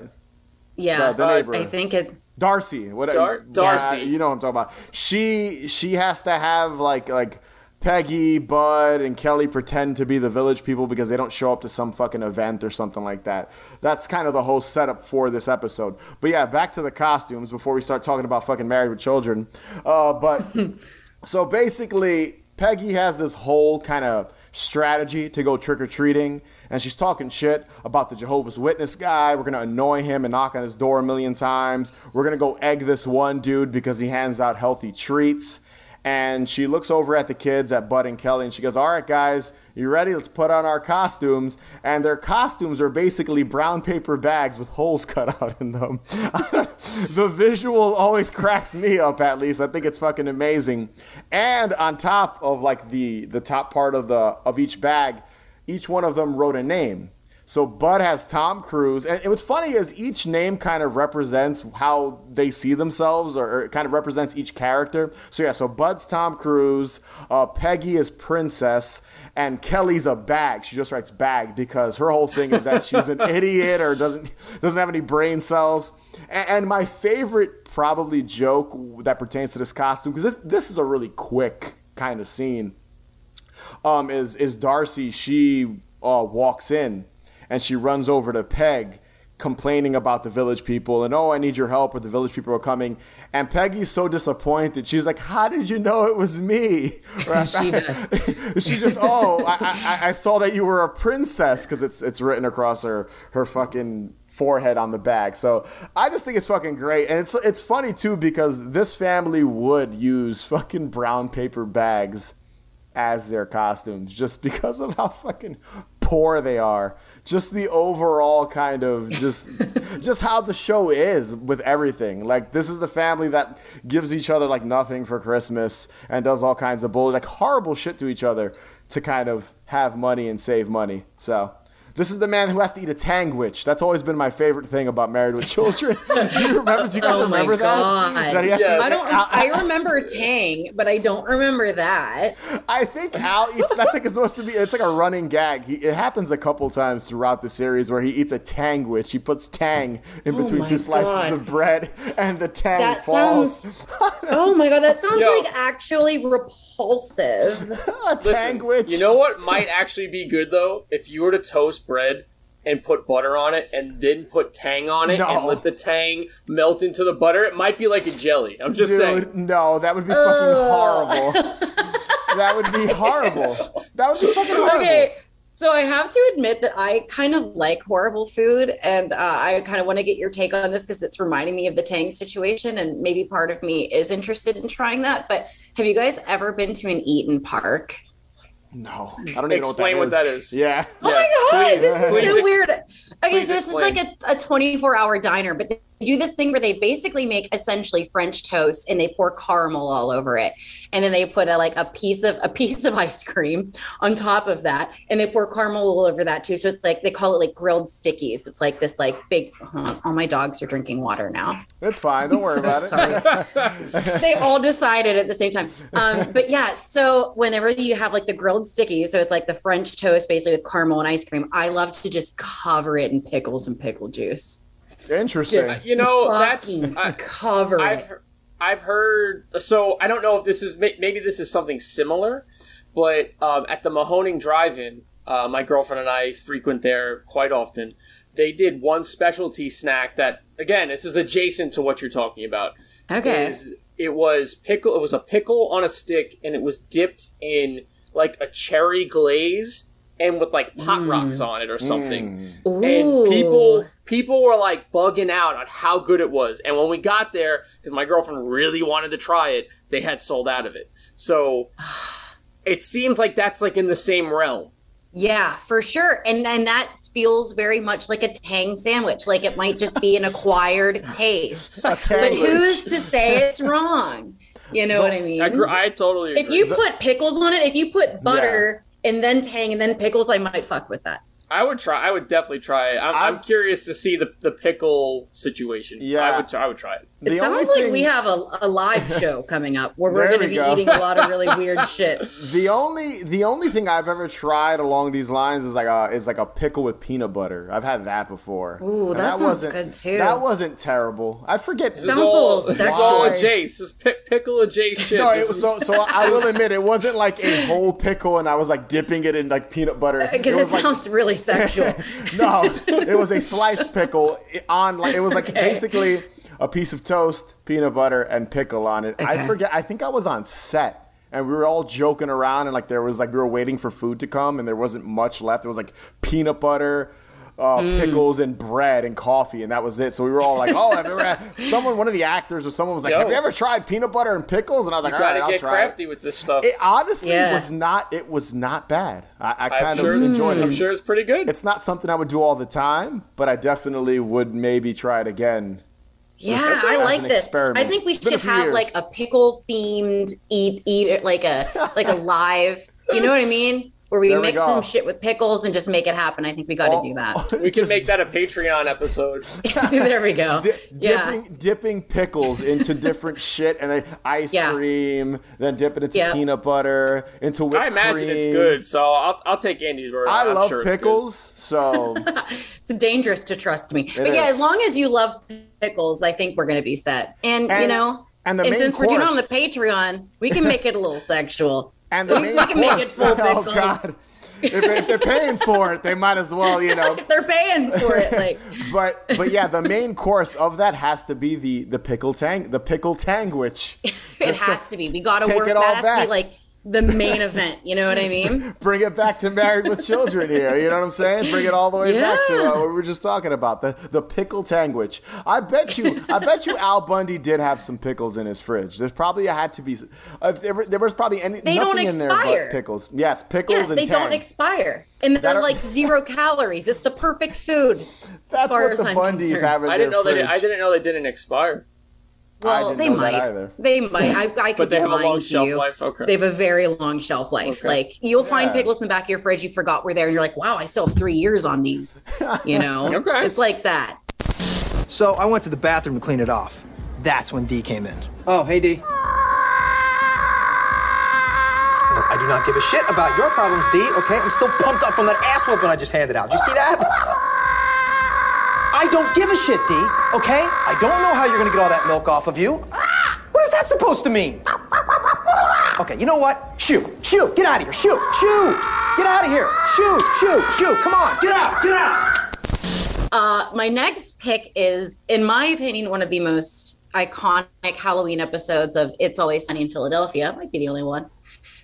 Yeah, The- the neighbor. I think it. Darcy. What? Dar- Darcy. Yeah, you know what I'm talking about. She she has to have like like Peggy, Bud, and Kelly pretend to be the village people because they don't show up to some fucking event or something like that. That's kind of the whole setup for this episode. But yeah, back to the costumes before we start talking about fucking married with children. Uh, but so basically, Peggy has this whole kind of strategy to go trick or treating, and she's talking shit about the Jehovah's Witness guy. We're gonna annoy him and knock on his door a million times. We're gonna go egg this one dude because he hands out healthy treats. And she looks over at the kids, at Bud and Kelly, and she goes, All right, guys, you ready? Let's put on our costumes. And their costumes are basically brown paper bags with holes cut out in them. the visual always cracks me up, at least. I think it's fucking amazing. And on top of like the the top part of the of each bag, each one of them wrote a name. So Bud has Tom Cruise, and what's funny is each name kind of represents how they see themselves, or, or it kind of represents each character. So yeah, so Bud's Tom Cruise, uh, Peggy is Princess, and Kelly's a bag. She just writes bag because her whole thing is that she's an idiot or doesn't doesn't have any brain cells. And, and my favorite probably joke that pertains to this costume because this this is a really quick kind of scene um, is is Darcy. She uh, walks in and she runs over to Peg, complaining about the village people and oh, I need your help, or the village people are coming. And Peggy's so disappointed. She's like, "How did you know it was me?" Or, She does. she just, "Oh, I, I, I saw that you were a princess because it's it's written across her her fucking." forehead on the bag. So I just think it's fucking great. And it's it's funny too because this family would use fucking brown paper bags as their costumes just because of how fucking poor they are. Just the overall kind of just just how the show is with everything. Like this is the family that gives each other like nothing for Christmas and does all kinds of bull like horrible shit to each other to kind of have money and save money. So this is the man who has to eat a tangwich. That's always been my favorite thing about Married with Children. do you remember? Do you guys Oh my remember God. that? That he has Yes. I don't. I remember Tang, but I don't remember that. I think Al eats. That's like it's supposed to be. It's like a running gag. He, it happens a couple times throughout the series where he eats a tangwich. He puts tang in oh between Oh my two slices God. of bread, and the tang That falls. sounds. Oh my god, that sounds Yo. like actually repulsive. a Listen, tangwich. You know what might actually be good though? If you were to toast bread and put butter on it and then put tang on it No. and let the tang melt into the butter, it might be like a jelly. I'm just Dude, saying. no, that would be fucking horrible. that would be horrible. That would be fucking horrible. Okay, so I have to admit that I kind of like horrible food, and uh, I kind of want to get your take on this because it's reminding me of the Tang situation, and maybe part of me is interested in trying that. But have you guys ever been to an Eat'n Park? No, hmm. I don't even Explain know what what that that is. is. Yeah. Oh my god, please, this is so ex- weird. Okay, so this is like a, a 24 hour diner, but do this thing where they basically make essentially French toast and they pour caramel all over it, and then they put a like a piece of a piece of ice cream on top of that, and they pour caramel all over that too. So it's like they call it like grilled stickies. It's like this like big. huh, all my dogs are drinking water now. It's fine. Don't worry So about it. they all decided at the same time. Um, but yeah, so whenever you have like the grilled stickies, so it's like the French toast basically with caramel and ice cream, I love to just cover it in pickles and pickle juice. Interesting. Just You know, that's fucking I, cover. I've, I've heard. So I don't know if this is maybe this is something similar, but um, at the Mahoning Drive-In, uh, my girlfriend and I frequent there quite often. They did one specialty snack that, again, this is adjacent to what you're talking about. Okay. Is it was pickle? It was a pickle on a stick, and it was dipped in like a cherry glaze and with like pot hmm. rocks on it or something hmm. and people people were like bugging out on how good it was and when we got there because my girlfriend really wanted to try it they had sold out of it so it seems like that's like in the same realm Yeah, for sure. And then that feels very much like a tang sandwich. Like it might just be an acquired taste. but who's to say it's wrong? You know what I mean? I, I totally agree. if you put pickles on it, if you put butter and then tang and then pickles, I might fuck with that. I would try. I would definitely try it. I'm, I'm curious to see the, the pickle situation. Yeah. I would. I would try it. It The only sounds like we have a, a live show coming up where we're going to we be go. eating a lot of really weird shit. The only the only thing I've ever tried along these lines is like a is like a pickle with peanut butter. I've had that before. Ooh, And that sounds wasn't- good, too. That wasn't terrible. I forget. This Sounds is a little this is all sexual. a Jace. This is pick, pickle a Jace shit. No, it was, is- so so I will admit it wasn't like a whole pickle and I was like dipping it in like peanut butter. Uh, because it, was like sounds really sexual. no, it was a sliced pickle on like it was like Okay. basically a piece of toast, peanut butter, and pickle on it. I forget. I think I was on set. And we were all joking around, and like there was like we were waiting for food to come, and there wasn't much left. It was like peanut butter, uh, Mm. pickles, and bread and coffee, and that was it. So we were all like, "Oh, have you ever had-" someone, one of the actors or someone was like, Yo. "Have you ever tried peanut butter and pickles?" And I was like, you "All right, I'll try crafty it." with this stuff. It honestly Yeah. was not. It was not bad. I, I kind sure, of enjoyed it. I'm sure it's pretty good. It's not something I would do all the time, but I definitely would maybe try it again. Yeah, I like this. experiment. I think we It's should have years. like a pickle themed eat eat like a like a live. You know what I mean? Where we There mix go. some shit with pickles and just make it happen. I think we got to do that. we can make that a Patreon episode. there we go. Di- yeah. dipping, dipping pickles into different shit, and then ice Yeah. cream, then dip it into Yep. peanut butter, into whipped I imagine it's good, so I'll, I'll take Ande's word. I I'm love sure it's pickles, so It's dangerous to trust me. but yeah, as long as you love pickles, I think we're going to be set. And, you know, and the main since we're doing it on the Patreon, we can make it a little sexual. And the main we make it course. oh god, if, if they're paying for it, they might as well, you know. They're paying for it. Like, But but yeah, the main course of that has to be the the pickle tang, the pickle tangwich. it has to be. We got to work. That has to be like the main event. You know what I mean? Bring it back to Married with Children here. You know what I'm saying? Bring it all the way back to uh, what we were just talking about the the pickle tangwich. I bet you, I bet you, Al Bundy did have some pickles in his fridge. There's probably had to be. If there, there was probably any They nothing don't in there but expire. pickles. Yes, pickles Yeah, and they don't expire. And they're are- like zero calories. It's the perfect food. That's far what as the I'm Bundys concerned. have in I didn't their know they. fridge. I didn't know they didn't expire. Well, didn't they might. They might. I, I could But they be have a long shelf you. life. Okay. They have a very long shelf life. Okay. Like you'll find pickles in the back of your fridge you forgot were there, and you're like, "Wow, I still have three years on these." You know, Okay. It's like that. So I went to the bathroom to clean it off. That's when Dee came in. Oh, hey Dee. I do not give a shit about your problems, Dee, okay? I'm still pumped up from that ass whooping I just handed out. Did you see that? I don't give a shit, Dee, okay? I don't know how you're gonna get all that milk off of you. What is that supposed to mean? Okay, you know what? Shoo, shoo, get out of here, shoo, shoo, get out of here, shoo, shoo, shoo, come on, get out, get out. Uh, my next pick is, in my opinion, one of the most iconic Halloween episodes of It's Always Sunny in Philadelphia. Might be the only one.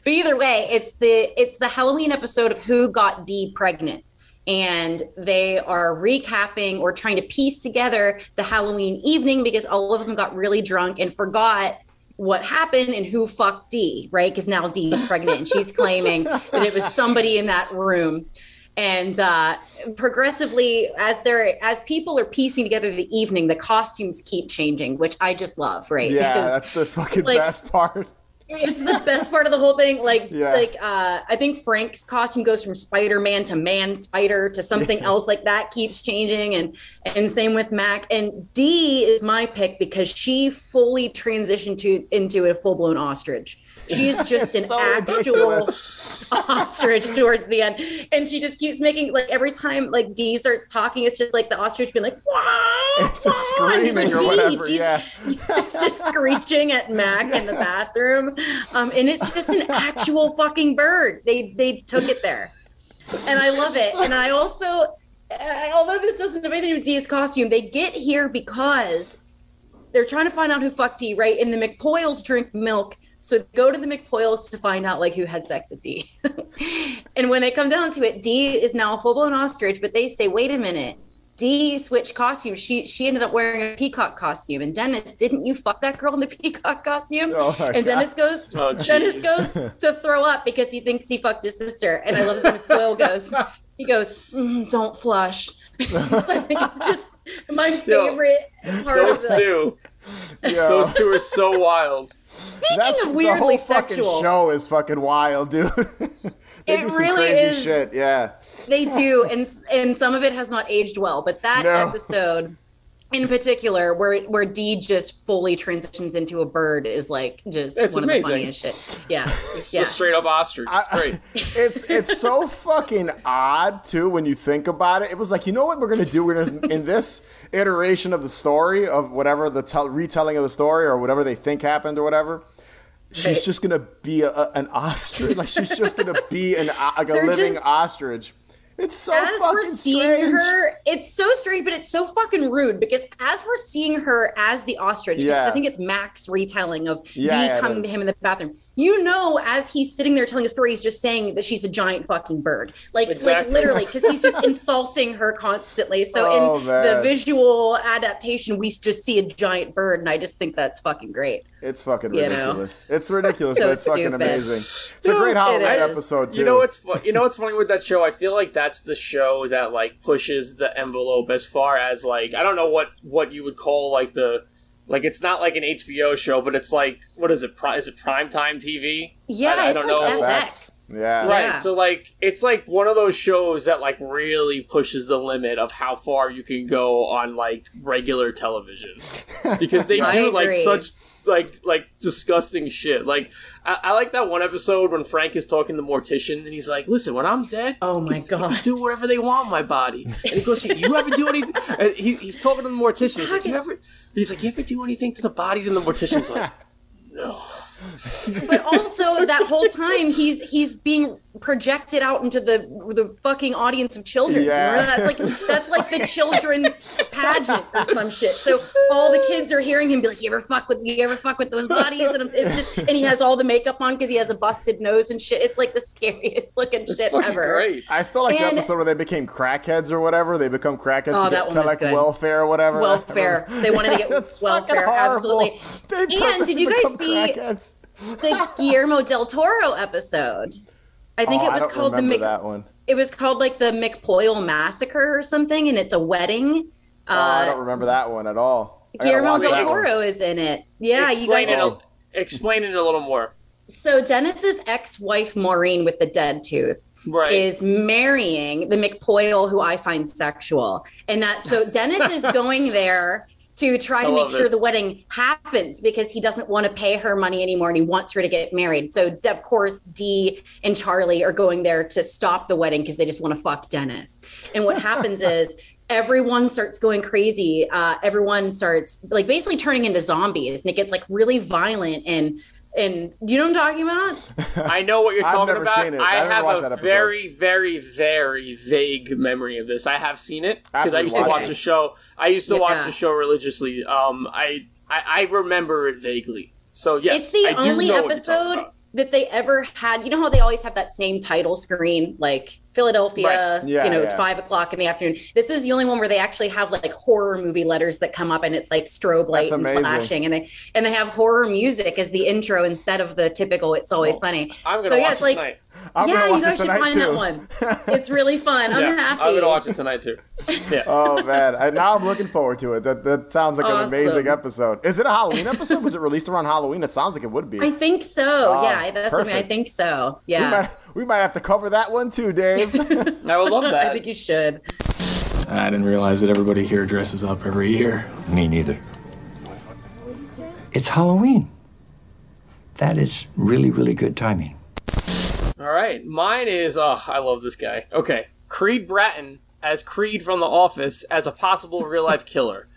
But either way, it's the it's the Halloween episode of Who Got Dee Pregnant. And they are recapping or trying to piece together the Halloween evening because all of them got really drunk and forgot what happened and who fucked Dee, right? Because now Dee's pregnant and she's claiming that it was somebody in that room. And uh, progressively, as they're as people are piecing together the evening, the costumes keep changing, which I just love. Right? Yeah, Because- that's the fucking like- best part. It's the best part of the whole thing. Like, Yeah. like uh, I think Frank's costume goes from Spider Man to Man Spider to something else like that. Keeps changing, and and same with Mac. And Dee is my pick because she fully transitioned to into a full blown ostrich. She's just an so actual ostrich towards the end, and she just keeps making like every time like Dee starts talking, it's just like the ostrich being like, "Wow!" It's just wow," and screaming or whatever. she's- Yeah. just screeching at Mac in the bathroom. Um, and it's just an actual fucking bird. They they took it there. And I love it. And I also uh, although this doesn't have anything to do with Dee's costume, they get here because they're trying to find out who fucked Dee, right? And the McPoyles drink milk. So go to the McPoyles to find out like who had sex with Dee. and when they come down to it, Dee is now a full-blown ostrich, but they say, wait a minute. Dee switched costumes. She she ended up wearing a peacock costume. And Dennis, didn't you fuck that girl in the peacock costume? Oh my and Dennis God. goes, Oh, Dennis goes to throw up because he thinks he fucked his sister. And I love that McPoyle goes, he goes, "Mm, don't flush. so I think it's just my Yo, favorite part Those of it. two, Yo, those two are so wild. Speaking that's of the weirdly whole sexual, fucking show is fucking wild, dude. they It do some really crazy is. shit. Yeah. They do, and and some of it has not aged well. But that No. episode, in particular, where where Dee just fully transitions into a bird, is like just It's one amazing. of the funniest shit. Yeah, It's yeah. a straight up ostrich. It's great. it's it's so fucking odd too when you think about it. It was like, you know what we're gonna do? We're gonna in this iteration of the story of whatever the tell, retelling of the story or whatever they think happened or whatever. She's Right. just gonna be a, a- an ostrich. Like she's just gonna be an like a They're living just- ostrich. It's so as fucking we're seeing strange. her, it's so strange, but it's so fucking rude because as we're seeing her as the ostrich, Yeah. I think it's Mac's retelling of Yeah, Dee yeah, to him in the bathroom. You know, as he's sitting there telling a story, he's just saying that she's a giant fucking bird, like like literally, because he's just insulting her constantly. So Oh, in man. the visual adaptation, we just see a giant bird, and I just think that's fucking great. It's fucking You know? ridiculous. It's ridiculous, So but it's fucking amazing. It's a great It Halloween episode too. You know what's fu- you know what's funny with that show? I feel like that's the show that like pushes the envelope as far as like I don't know what what you would call like the like it's not like an HBO show, but it's like what is it? Pri- is it primetime TV? Yeah, I, I it's don't like know. FX. Yeah. Right. Yeah. So like it's like one of those shows that like really pushes the limit of how far you can go on like regular television. Because they I do like such like like disgusting shit. Like I, I like that one episode when Frank is talking to Mortician and he's like, "Listen, when I'm dead, Oh my people God. do whatever they want with my body." And he goes, "You ever do anything?" And he, he's talking to the Mortician. He's like, "You ever?" He's like, "You ever do anything to the bodies?" And the Mortician's like, "No." but also that whole time he's he's being projected out into the the fucking audience of children. Yeah. Remember? That's like that's like the children's pageant or some shit. So all the kids are hearing him be like, "You ever fuck with you ever fuck with those bodies?" And it's just and he has all the makeup on because he has a busted nose and shit. It's like the scariest looking It's shit ever. great. I still like the episode where they became crackheads or whatever. They become crackheads Oh, to that get one was collect good. welfare or whatever. Welfare. They wanted to get That's welfare. Absolutely. They And did you guys see- crackheads. The Guillermo del Toro episode. I think Oh, it was I don't called the remember Mc, that one. it was called like the McPoyle Massacre or something, and it's a wedding. Oh, I Uh, don't remember that one at all. Guillermo del. Toro is in it. Yeah, you guys. it. A, explain it a little more. So Dennis's ex-wife Maureen with the dead tooth Right. is marrying the McPoyle who I find sexual, and that so Dennis is going there to try I to make sure it. the wedding happens because he doesn't want to pay her money anymore and he wants her to get married. So of course Dee and Charlie are going there to stop the wedding because they just want to fuck Dennis. And what happens is everyone starts going crazy. Uh, everyone starts like basically turning into zombies, and it gets like really violent and. And do you know what I'm talking about? I know what you're I've talking never about. seen it. I I haven't have that a episode. very, very, very vague memory of this. I have seen it because I used to watching watch it. the show. I used to watch Yeah. the show religiously. Um, I, I, I remember it vaguely. So yes, it's the I do only know what you're talking episode about. That they ever had. You know how they always have that same title screen, like Philadelphia, Right. Yeah, you know, yeah. five o'clock in the afternoon. This is the only one where they actually have like horror movie letters that come up, and it's like strobe light and flashing, and they and they have horror music as the intro instead of the typical "It's Always Sunny." I'm gonna so yeah, it's it like tonight. I'm yeah, you guys should find too. that one. It's really fun. I'm yeah, happy. I'm gonna watch it tonight too. Yeah. Oh man, I, now I'm looking forward to it. That that sounds like an amazing episode. Is it a Halloween episode? Was it released around Halloween? It sounds like it would be. I think so. Oh, yeah, that's something I perfect. think so. we Yeah, might we might have to cover that one too, Dave. I would love that. I think you should. I didn't realize that everybody here dresses up every year. Me neither. It's Halloween. That is really, really good timing. All right, mine is. Oh, I love this guy. Okay, Creed Bratton as Creed from The Office as a possible real life killer.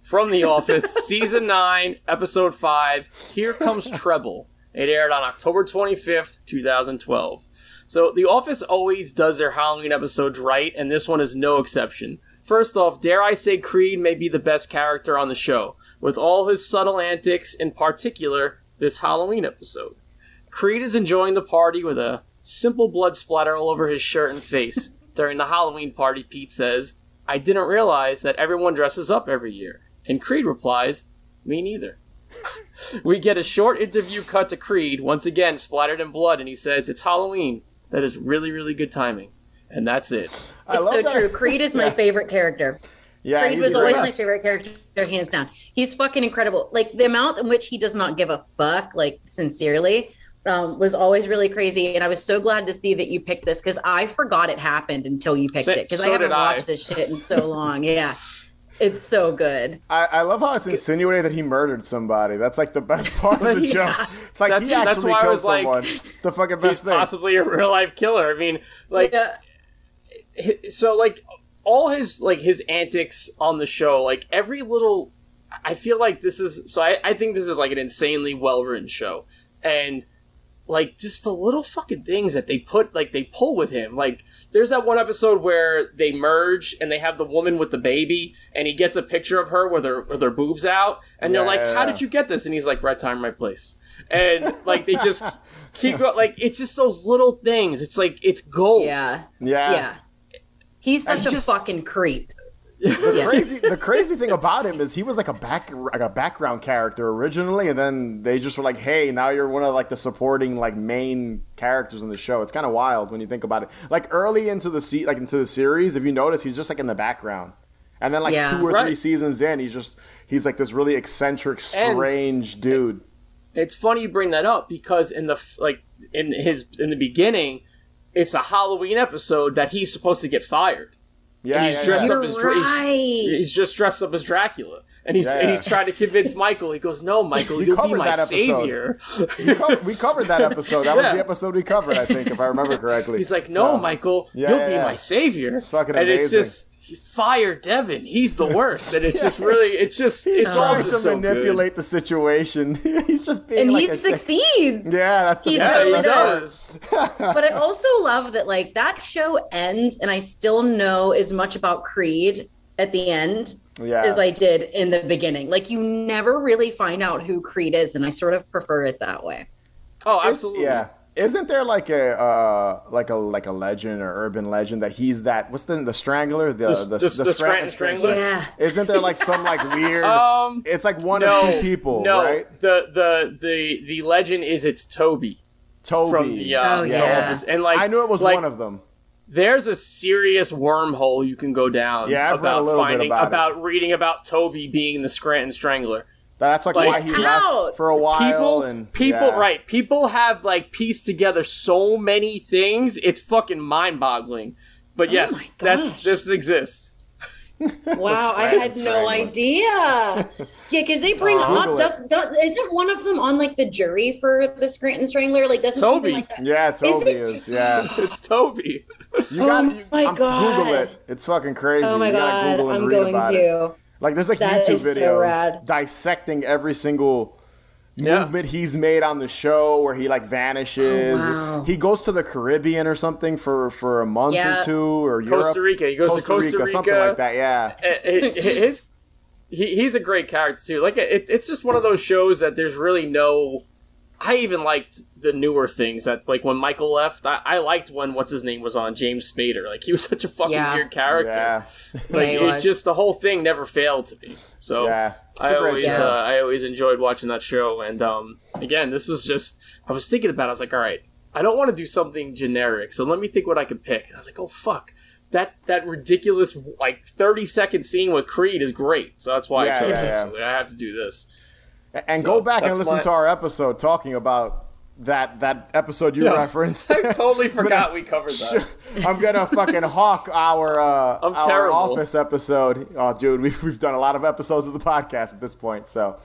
From The Office, season nine, episode five. Here comes Treble. It aired on October twenty fifth, two thousand twelve. So The Office always does their Halloween episodes right, and this one is no exception. First off, dare I say Creed may be the best character on the show, with all his subtle antics, in particular this Halloween episode. Creed is enjoying the party with a simple blood splatter all over his shirt and face. During the Halloween party, Pete says, I didn't realize that everyone dresses up every year. And Creed replies, Me neither. we get a short interview cut to Creed, once again splattered in blood, and he says, It's Halloween. That is really, really good timing. And that's it. I It's love so that- true. Creed is my Yeah. favorite character. Yeah, Creed was the always my favorite character, hands down. He's fucking incredible. Like the amount in which he does not give a fuck, like sincerely, um, was always really crazy. And I was so glad to see that you picked this because I forgot it happened until you picked So- it because so I haven't did I. watched this shit in so long. Yeah, it's so good. I, I love how it's insinuated that he murdered somebody. That's like the best part of the Yeah. show. It's like That's- he that's actually why I killed was like, someone. it's the fucking He's best thing. possibly a real life killer. I mean, like, Yeah. so like all his like his antics on the show like every little i feel like this is so i, I think this is like an insanely well written show and like just the little fucking things that they put like they pull with him like there's that one episode where they merge and they have the woman with the baby and he gets a picture of her with her with her boobs out and they're like how Yeah. did you get this and he's like right time right place and like they just keep go- like it's just those little things it's like it's gold Yeah, yeah. yeah. He's such And a just- fucking creep. The Yeah. crazy, the crazy thing about him is he was like a back, like a background character originally, and then they just were like, "Hey, now you're one of like the supporting like main characters in the show." It's kind of wild when you think about it. Like early into the se- like into the series, if you notice, he's just like in the background, and then like Yeah. two or three seasons in, he's just he's like this really eccentric, And- strange dude. it's funny you bring that up because in the like in his in the beginning it's a halloween episode that he's supposed to get fired Yeah, and he's yeah, dressed yeah. up as Dra- he's, he's just dressed up as dracula and he's Yeah, and he's trying to convince michael he goes no michael you'll be my savior we, co- we covered that episode. That was the episode we covered, I think, if I remember correctly. he's like no So- michael Yeah, you'll yeah, be yeah. my savior It's fucking and it's just fire Devon he's the worst and it's just really it's just He's it's all just to so good. manipulate the situation. he's just being And like he a- succeeds. Yeah, that's the He yeah totally he does. does but I also love that like that show ends and I still know as much about Creed at the end Yeah. as I did in the beginning. Like you never really find out who Creed is, and I sort of prefer it that way. oh Is- absolutely Yeah. Isn't there like a uh, like a like a legend or urban legend that he's that what's the the strangler the The- the- the Scranton Strangler? Yeah. Isn't there like some like weird? Um, it's like one no, of two people, no, right? The the the the legend is it's Toby Toby. from the uh, Oh, the yeah. Office, and like I knew it was like, one of them. There's a serious wormhole you can go down. Yeah, I've read a about little bit finding about it. reading about Toby being the Scranton Strangler. That's like, Like, why he out. left for a while. People, and people, yeah. right? People have like pieced together so many things. It's fucking mind-boggling. But oh yes, Oh that's this exists. Wow, I had no idea. Yeah, because they bring Google up does, does isn't one of them on like the jury for the Scranton Strangler? Like doesn't Toby. like that? Yeah, Toby it? is. Yeah, It's Toby. You got Oh you, my I'm, God. Google it. It's fucking crazy. Oh my you gotta god, Google and I'm read going about it. Like there's like That YouTube is so dissecting every single Yeah. movement he's made on the show where he like vanishes. Oh, wow. He goes to the Caribbean or something for for a month Yeah. or two or Costa Europe. Rica. He goes to Costa Rica. something like that. Yeah. Uh, his he, he's a great character too. Like it, it's just one of those shows that there's really no. I even liked the newer things that like when Michael left. I, I liked when what's his name was on James Spader. Like he was such a fucking Yeah. weird character. Yeah. Like Yeah, it's was. just the whole thing never failed to me. So Yeah. It's I a great always uh, I always enjoyed watching that show. And um, again, this is just I was thinking about. it. I was like, all right. I don't want to do something generic, so let me think what I could pick. And I was like, oh fuck, that that ridiculous like thirty second scene with Creed is great. So that's why Yeah, I chose yeah, this. yeah. I like, I have to do this. And So, go back and listen my- to our episode talking about that that episode you Yeah. referenced. I totally I'm forgot we covered that. I'm gonna fucking hawk our uh, I'm our terrible. office episode. Oh, dude, we've, we've done a lot of episodes of the podcast at this point. So,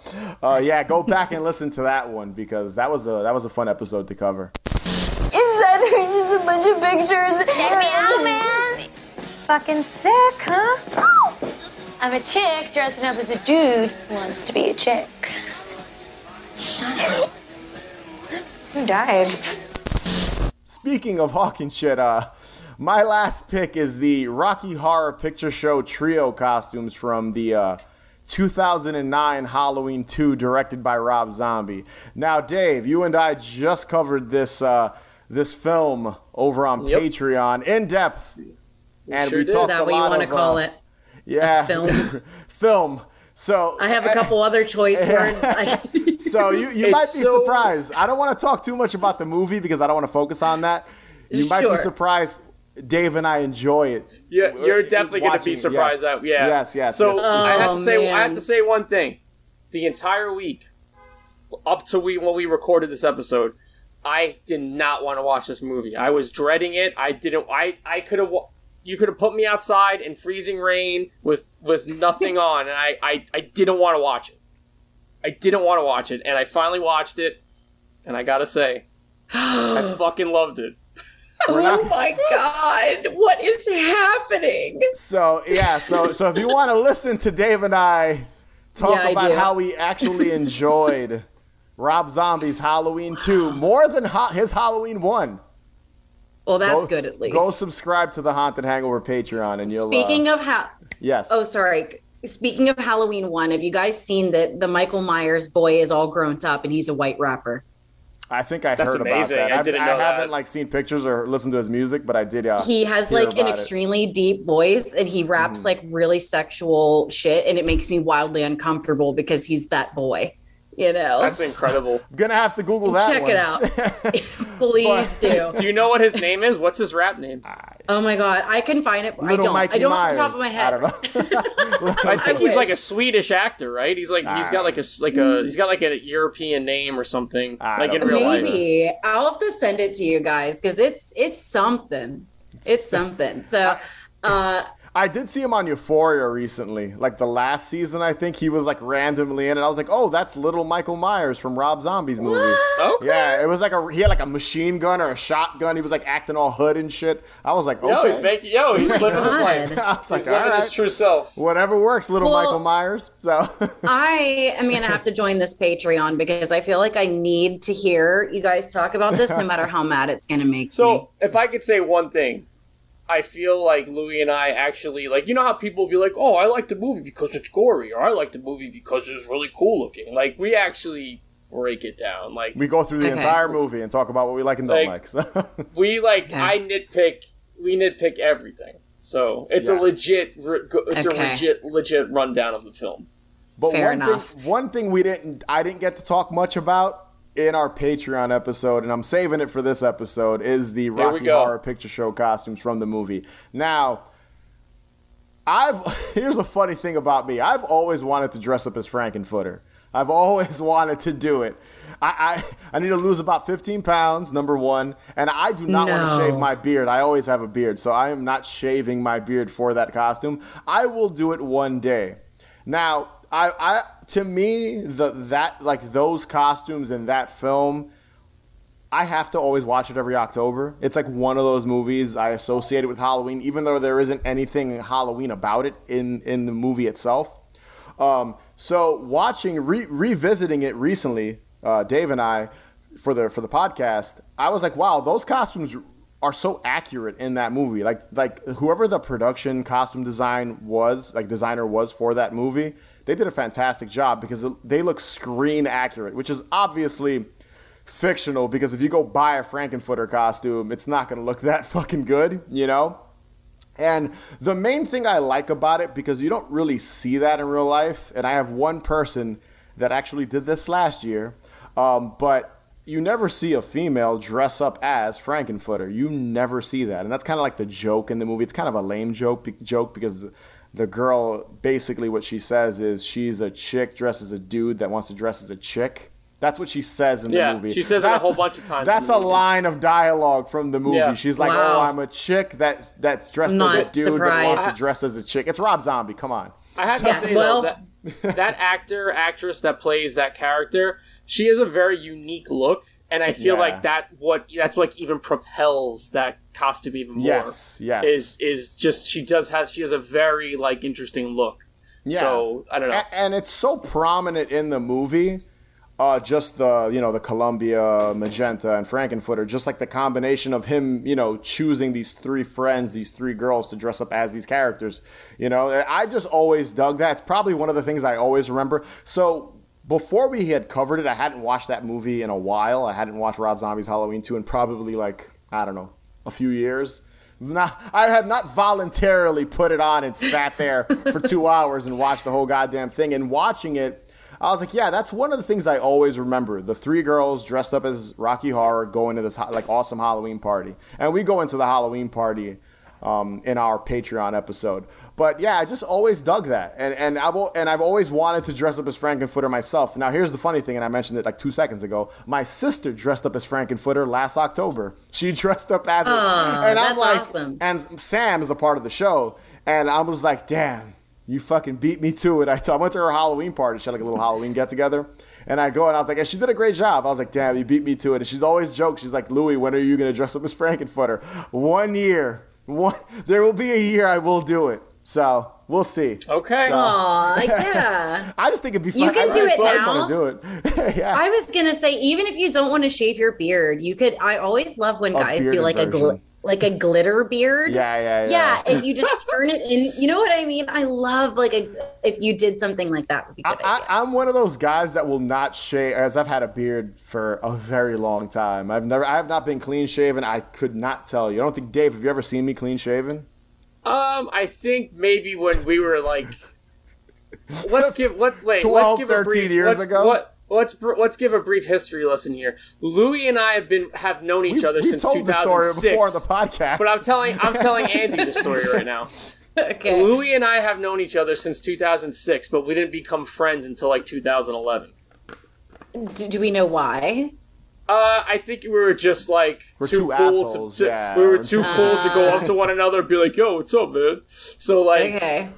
uh, yeah, go back and listen to that one because that was a that was a fun episode to cover. Inside there's just a bunch of pictures. Check me out, man. Fucking sick, huh? I'm a chick dressing up as a dude who wants to be a chick. Shut up. Who died? Speaking of hawking shit, uh, my last pick is the Rocky Horror Picture Show trio costumes from the uh, 2009 Halloween 2, directed by Rob Zombie. Now, Dave, you and I just covered this uh, this film over on Yep. Patreon in depth, and sure we did. talked Is that a what you lot want to of, call uh, it? Yeah, film? film. So I have a couple other choice words. I- So you, you might be so- surprised. I don't want to talk too much about the movie because I don't want to focus on that. You might be surprised. Dave and I enjoy it. Yeah, you're definitely going to be surprised yes. that yeah. Yes, yes. So yes. I have Oh, to say I have to say one thing. The entire week up to we when we recorded this episode, I did not want to watch this movie. I was dreading it. I didn't I I could have you could have put me outside in freezing rain with with nothing on and I I, I didn't want to watch it. I didn't want to watch it and I finally watched it and I got to say I fucking loved it. oh my god, what is happening? So yeah, so so if you want to listen to Dave and I talk Yeah, about do. how we actually enjoyed Rob Zombie's Halloween 2 more than ha- his Halloween 1. Well, that's Go- good at least. Go subscribe to the Haunted Hangover Patreon and you'll Speaking uh, of how, yes. oh sorry. Speaking of Halloween one, have you guys seen that the Michael Myers boy is all grown up and he's a white rapper? I think I That's heard amazing. about that. I I've- didn't know. I know haven't that. like seen pictures or listened to his music, but I did. Uh, He has hear like an about it. extremely deep voice and he raps Mhm. like really sexual shit and it makes me wildly uncomfortable because he's that boy. You know, That's incredible. I'm gonna have to Google that. check one. it out. Please do. Do you know what his name is? What's his rap name? Oh my god, I can find it. I don't. Mikey I don't Myers. off the top of my head. I don't know. I think he's like a Swedish actor, right? He's like he's got like a like a he's got like a European name or something, like in don't real life. Maybe I'll have to send it to you guys because it's it's something. It's something. So, uh, I did see him on Euphoria recently, like the last season. I think he was like randomly in it. I was like, oh, that's little Michael Myers from Rob Zombie's movie. Okay. Yeah, it was like a he had like a machine gun or a shotgun. He was like acting all hood and shit. I was like, okay. Yo, he's making yo, he's oh living his life. I was like, He's all living his true self. Whatever works, little Well- Michael Myers. So I am gonna have to join this Patreon because I feel like I need to hear you guys talk about this, no matter how mad it's gonna make me. So, if I could say one thing, I feel like Louis and I actually like you know how people be like, "Oh, I like the movie because it's gory," or "I like the movie because it's really cool looking." Like we actually break it down. Like we go through the Okay. entire movie and talk about what we like and don't Like- like. So. we like Yeah. I nitpick. We nitpick everything. So it's a legit. re- go- It's a legit, legit rundown of the film. But Fair one enough. thing, one thing we didn't, I didn't get to talk much about in our Patreon episode, and I'm saving it for this episode, is the Rocky. Horror Picture Show costumes from the movie. Now, I've here's a funny thing about me. I've always wanted to dress up as Frankenfurter. I've always wanted to do it. I, I, I need to lose about 15 pounds, number one, and I do not want to shave my beard. I always have a beard, so I am not shaving my beard for that costume. I will do it one day. Now, I, I to me the that like those costumes in that film, I have to always watch it every October. It's like one of those movies I associate it with Halloween, even though there isn't anything Halloween about it in in the movie itself. Um, so watching re- revisiting it recently, uh, Dave and I for the for the podcast, I was like, wow, those costumes are so accurate in that movie. Like like whoever the production costume design was, like designer was for that movie, they did a fantastic job because they look screen accurate, which is obviously fictional because if you go buy a Frankenfurter costume, it's not going to look that fucking good, you know? And the main thing I like about it, because you don't really see that in real life, and I have one person that actually did this last year, um, but you never see a female dress up as Frankenfurter. You never see that, and that's kind of like the joke in the movie. It's kind of a lame joke joke because the girl basically what she says is she's a chick dressed as a dude that wants to dress as a chick. That's what she says in Yeah, the movie. she says it a whole bunch of times That's a movie. line of dialogue from the movie. Yeah. She's like, Wow. "Oh, I'm a chick that's that's dressed as a Not dude that wants to dress as a chick." It's Rob Zombie. Come on. I have to say well- though that that actor actress that plays that character, she has a very unique look, and I feel Yeah. like that what that's what even propels that costume even more. Yes, yes. Is is just she does have she has a very like interesting look. So I don't know. A- and it's so prominent in the movie. Uh, just the you know the Columbia magenta and Frankenfurter, just like the combination of him, you know, choosing these three friends, these three girls to dress up as these characters. You know, I just always dug that. It's probably one of the things I always remember. So before we had covered it, I hadn't watched that movie in a while. I hadn't watched Rob Zombie's Halloween 2 in probably like I don't know a few years. Not, I have not voluntarily put it on and sat there for two hours and watched the whole goddamn thing. And watching it, I was like, yeah, that's one of the things I always remember. The three girls dressed up as Rocky Horror going to this like awesome Halloween party, and we go into the Halloween party um, in our Patreon episode. But yeah, I just always dug that, and and I've al- and I've always wanted to dress up as Frankenfurter myself. Now here's the funny thing, and I mentioned it like two seconds ago. My sister dressed up as Frankenfurter last October. She dressed up as it, and I'm like, awesome. and Sam is a part of the show, and I was like, damn. You fucking beat me to it. I, t- I went to her Halloween party. She had like a little Halloween get together. And I go and I was like, and she did a great job. I was like, damn, you beat me to it. And she's always joked. She's like, Louis, when are you going to dress up as Frankenfurter? One year. One, there will be a year I will do it. So we'll see. Okay. So- Aw, yeah. I just think it'd be fun. You can I do just it always now. want to do it. yeah. I was gonna say, even if you don't want to shave your beard, you could. I always love when A guys do bearded like a gl- version. Like a glitter beard. Yeah, yeah, yeah. Yeah, and you just turn it in. You know what I mean? I love like a if you did something like that would be good. I, I'm one of those guys that will not shave. As I've had a beard for a very long time. I've never. I have not been clean shaven. I could not tell you. I don't think Dave. Have you ever seen me clean shaven? Um, I think maybe when we were like, let's give what wait, 12, let's give a 13 brief years ago? What, let's br- let's give a brief history lesson here. Louis and I have been have known each We've- other we've since told the story 2006. before the podcast. But I'm telling I'm telling Ande the story right now. Okay. Louis and I have known each other since 2006, but we didn't become friends until like 2011. Do, do we know why? Uh, I think we were just like We're too, two cool to, to- yeah. we were We're too two- cool to go up to one another and be like, "Yo, what's up, man?" So like, Okay.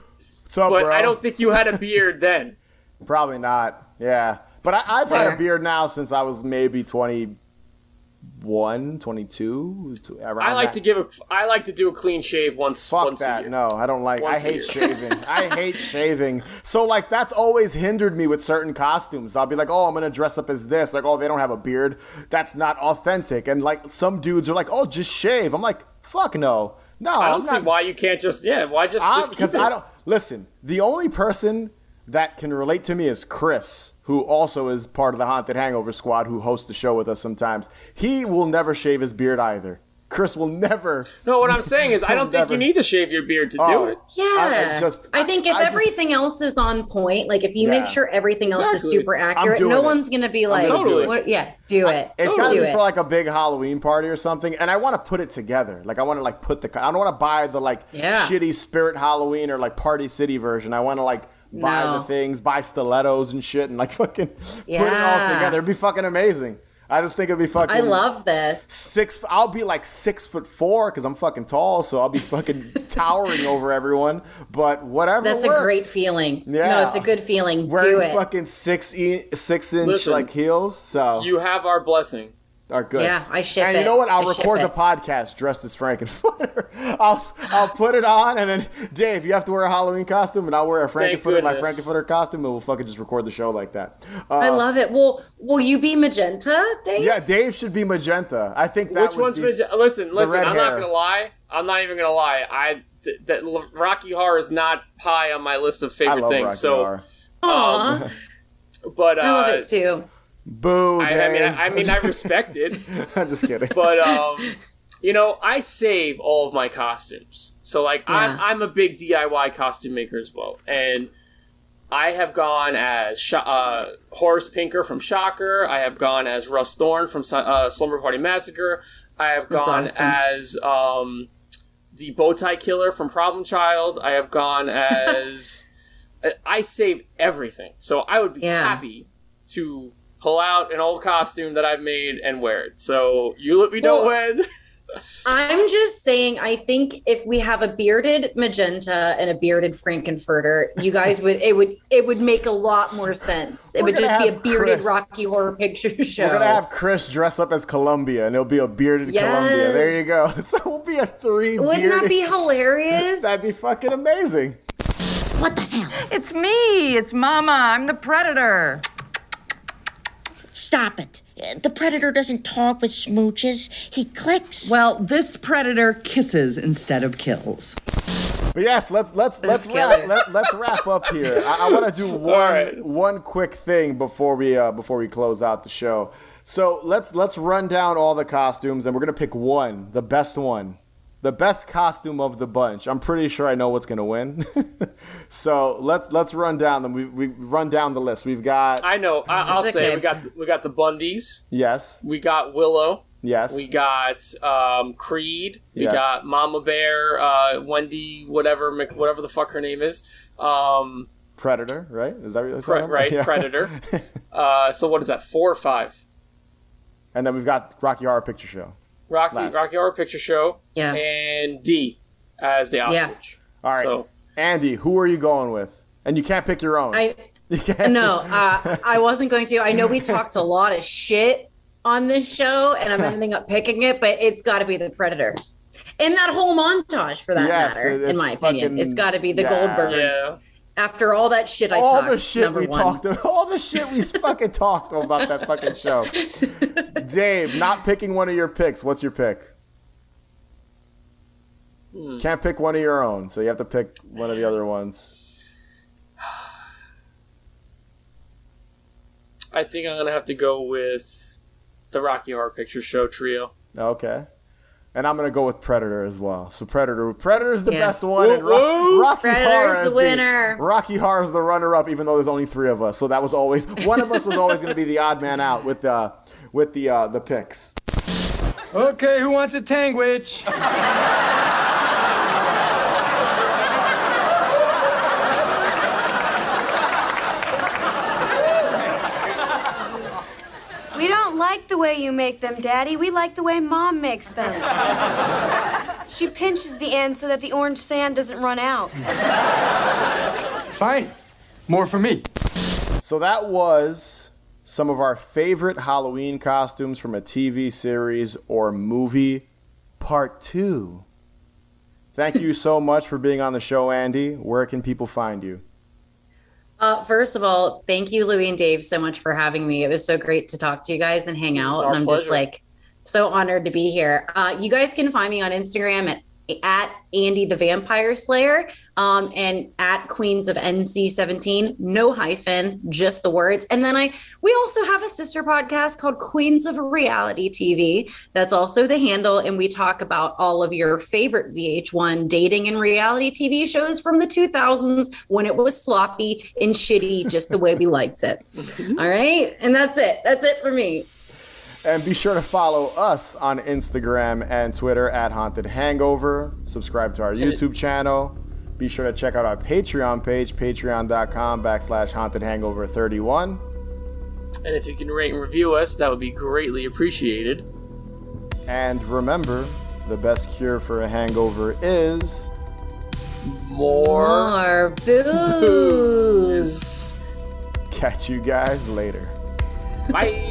What's up, but bro? I don't think you had a beard then. Probably not. Yeah. But I, I've had a beard now since I was maybe 21, 22. Around I like that. to give a I like to do a clean shave once Fuck once a that. No, I don't like. Once I hate shaving. I hate shaving. So like that's always hindered me with certain costumes. I'll be like, oh, I'm gonna dress up as this. Like, oh, they don't have a beard. That's not authentic. And like some dudes are like, oh, just shave. I'm like, fuck no, no. I I'm don't see not- why you can't just yeah. Why just I'm- just because? I don't listen. The only person that can relate to me is Chris, who also is part of the Haunted Hangover Squad, who hosts the show with us sometimes. He will never shave his beard either. Chris will never. No, what I'm saying is I don't think Never. you need to shave your beard to Oh. do it. Yeah. I- I just- I think if I just- everything else is on point, like if you Yeah. make sure everything else is super accurate, no it. one's gonna be like, gonna do it. what, yeah, do it. It's do got to be it. for like a big Halloween party or something, and I want to put it together. Like I want to like put the. I don't want to buy the like Yeah. shitty Spirit Halloween or like Party City version. I want to like buy No. the things, buy stilettos and shit, and like fucking put it all together. It'd be fucking amazing. I just think it'd be fucking. I love this. six. I'll be like six foot four because I'm fucking tall, so I'll be fucking towering over everyone. But whatever. That's a great feeling. Yeah. No, it's a good feeling. Wearing do it. fucking six e- six inch Listen, like heels, so You have our blessing. Are good. Yeah, I ship And you know what? I'll I record the podcast dressed as Frankenfurter. I'll I'll put it on, and then Dave, you have to wear a Halloween costume, and I'll wear a Thank Frankenfurter, my goodness. Frankenfurter costume, and we'll fucking just record the show like that. Uh, I love it. Well, will you be magenta, Dave? yeah, Dave should be magenta. I think that Which would one's be, magi- listen? Listen, I'm not gonna lie. I'm not even gonna lie. I th- that Rocky Horror is not high on my list of I favorite love things. Rocky so, Horror. Aw, but uh, I love it too. Boo, I, I mean, I, I mean, I respect it, I'm just kidding. but um, you know, I save all of my costumes. So like, I'm I'm a big DIY costume maker as well, and I have gone as Sh- uh, Horace Pinker from Shocker. I have gone as Russ Thorne from uh, Slumber Party Massacre. I have That's gone awesome. as um, the Bowtie Killer from Problem Child. I have gone as. I- save everything, so I would be Yeah. happy to pull out an old costume that I've made and wear it. So you let me know Well- when. I'm just saying, I think if we have a bearded magenta and a bearded Frankenfurter, you guys would it would it would make a lot more sense. It We're would just be a bearded Chris. Rocky Horror Picture Show. We're gonna have Chris dress up as Columbia, and it'll be a bearded Yes. Columbia. There you go. So we'll be a three. Wouldn't that be hilarious? That'd be fucking amazing. What the hell? It's me. It's Mama. I'm the predator. Stop it. The predator doesn't talk with smooches. He clicks. Well, this predator kisses instead of kills. But yes, let's let's let's Let's wrap, let, let's wrap up here. I, I want to do one right. one quick thing before we uh, before we close out the show. So let's let's run down all the costumes, and we're gonna pick one, the best one, the best costume of the bunch. I'm pretty sure I know what's gonna win. so let's let's run down them. We we run down the list. We've got I know. I, I'll It's say okay. we got we got the Bundys. yes, We got Willow. yes, We got um, Creed. We Yes. got Mama Bear, uh, Wendi, whatever, Mc- whatever the fuck her name is. Um, Predator, right? Is that what pre- right, Yeah. Predator. Uh, so what is that? Four or five? And then we've got Rocky Horror Picture Show. Rocky Last. Rocky Horror Picture Show. Yeah. And Dee as the ostrich. All right, So Ande, who are you going with? And you can't pick your own. I no, uh, I wasn't going to. I know we talked a lot of shit on this show, and I'm ending up picking it, but it's got to be the Predator. In that whole montage, for that Yes, matter, in it's my opinion, fucking- it's got to be the yeah. Goldbergs. yeah. After all that shit I talked all talked, the shit we one. talked all the shit we fucking talked about that fucking show. Dave, not picking one of your picks. What's your pick? Hmm. Can't pick one of your own, so you have to pick one of the other ones. I think I'm gonna have to go with the Rocky Horror Picture Show trio. Okay. And I'm gonna go with Predator as well. So Predator, Predator's the Yeah. best one, and Woo, Ro- Rocky Predator's Horror the is winner. Rocky Horror is the runner-up, even though there's only three of us. So that was always one of us was always gonna be the odd man out with uh, with the uh, the picks. Okay, who wants a tangwich? We don't like the way you make them, Daddy. We like the way Mom makes them. she pinches the end so that the orange sand doesn't run out. Fine. More for me. So that was some of our favorite Halloween costumes from a TV series or movie, part two. Thank you so much for being on the show, Ande. Where can people find you? Uh, first of all, thank you, Louie and Dave, so much for having me. It was so great to talk to you guys and hang out. And I'm just like so honored to be here. Uh, you guys can find me on Instagram at at Ande the Vampire Slayer um, and at Queens of NC 17. No hyphen, just the words. And then I we also have a sister podcast called Queens of Reality TV. That's also the handle, and we talk about all of your favorite VH1 dating and reality TV shows from the 2000s when it was sloppy and shitty, just the way we liked it. All right, and that's it. That's it for me. And be sure to follow us on Instagram and Twitter at Haunted Hangover. Subscribe to our YouTube channel. Be sure to check out our Patreon page, patreon.com backslash Haunted Hangover 31. And if you can rate and review us, that would be greatly appreciated. And remember, the best cure for a hangover is More More booze. catch you guys later. Bye.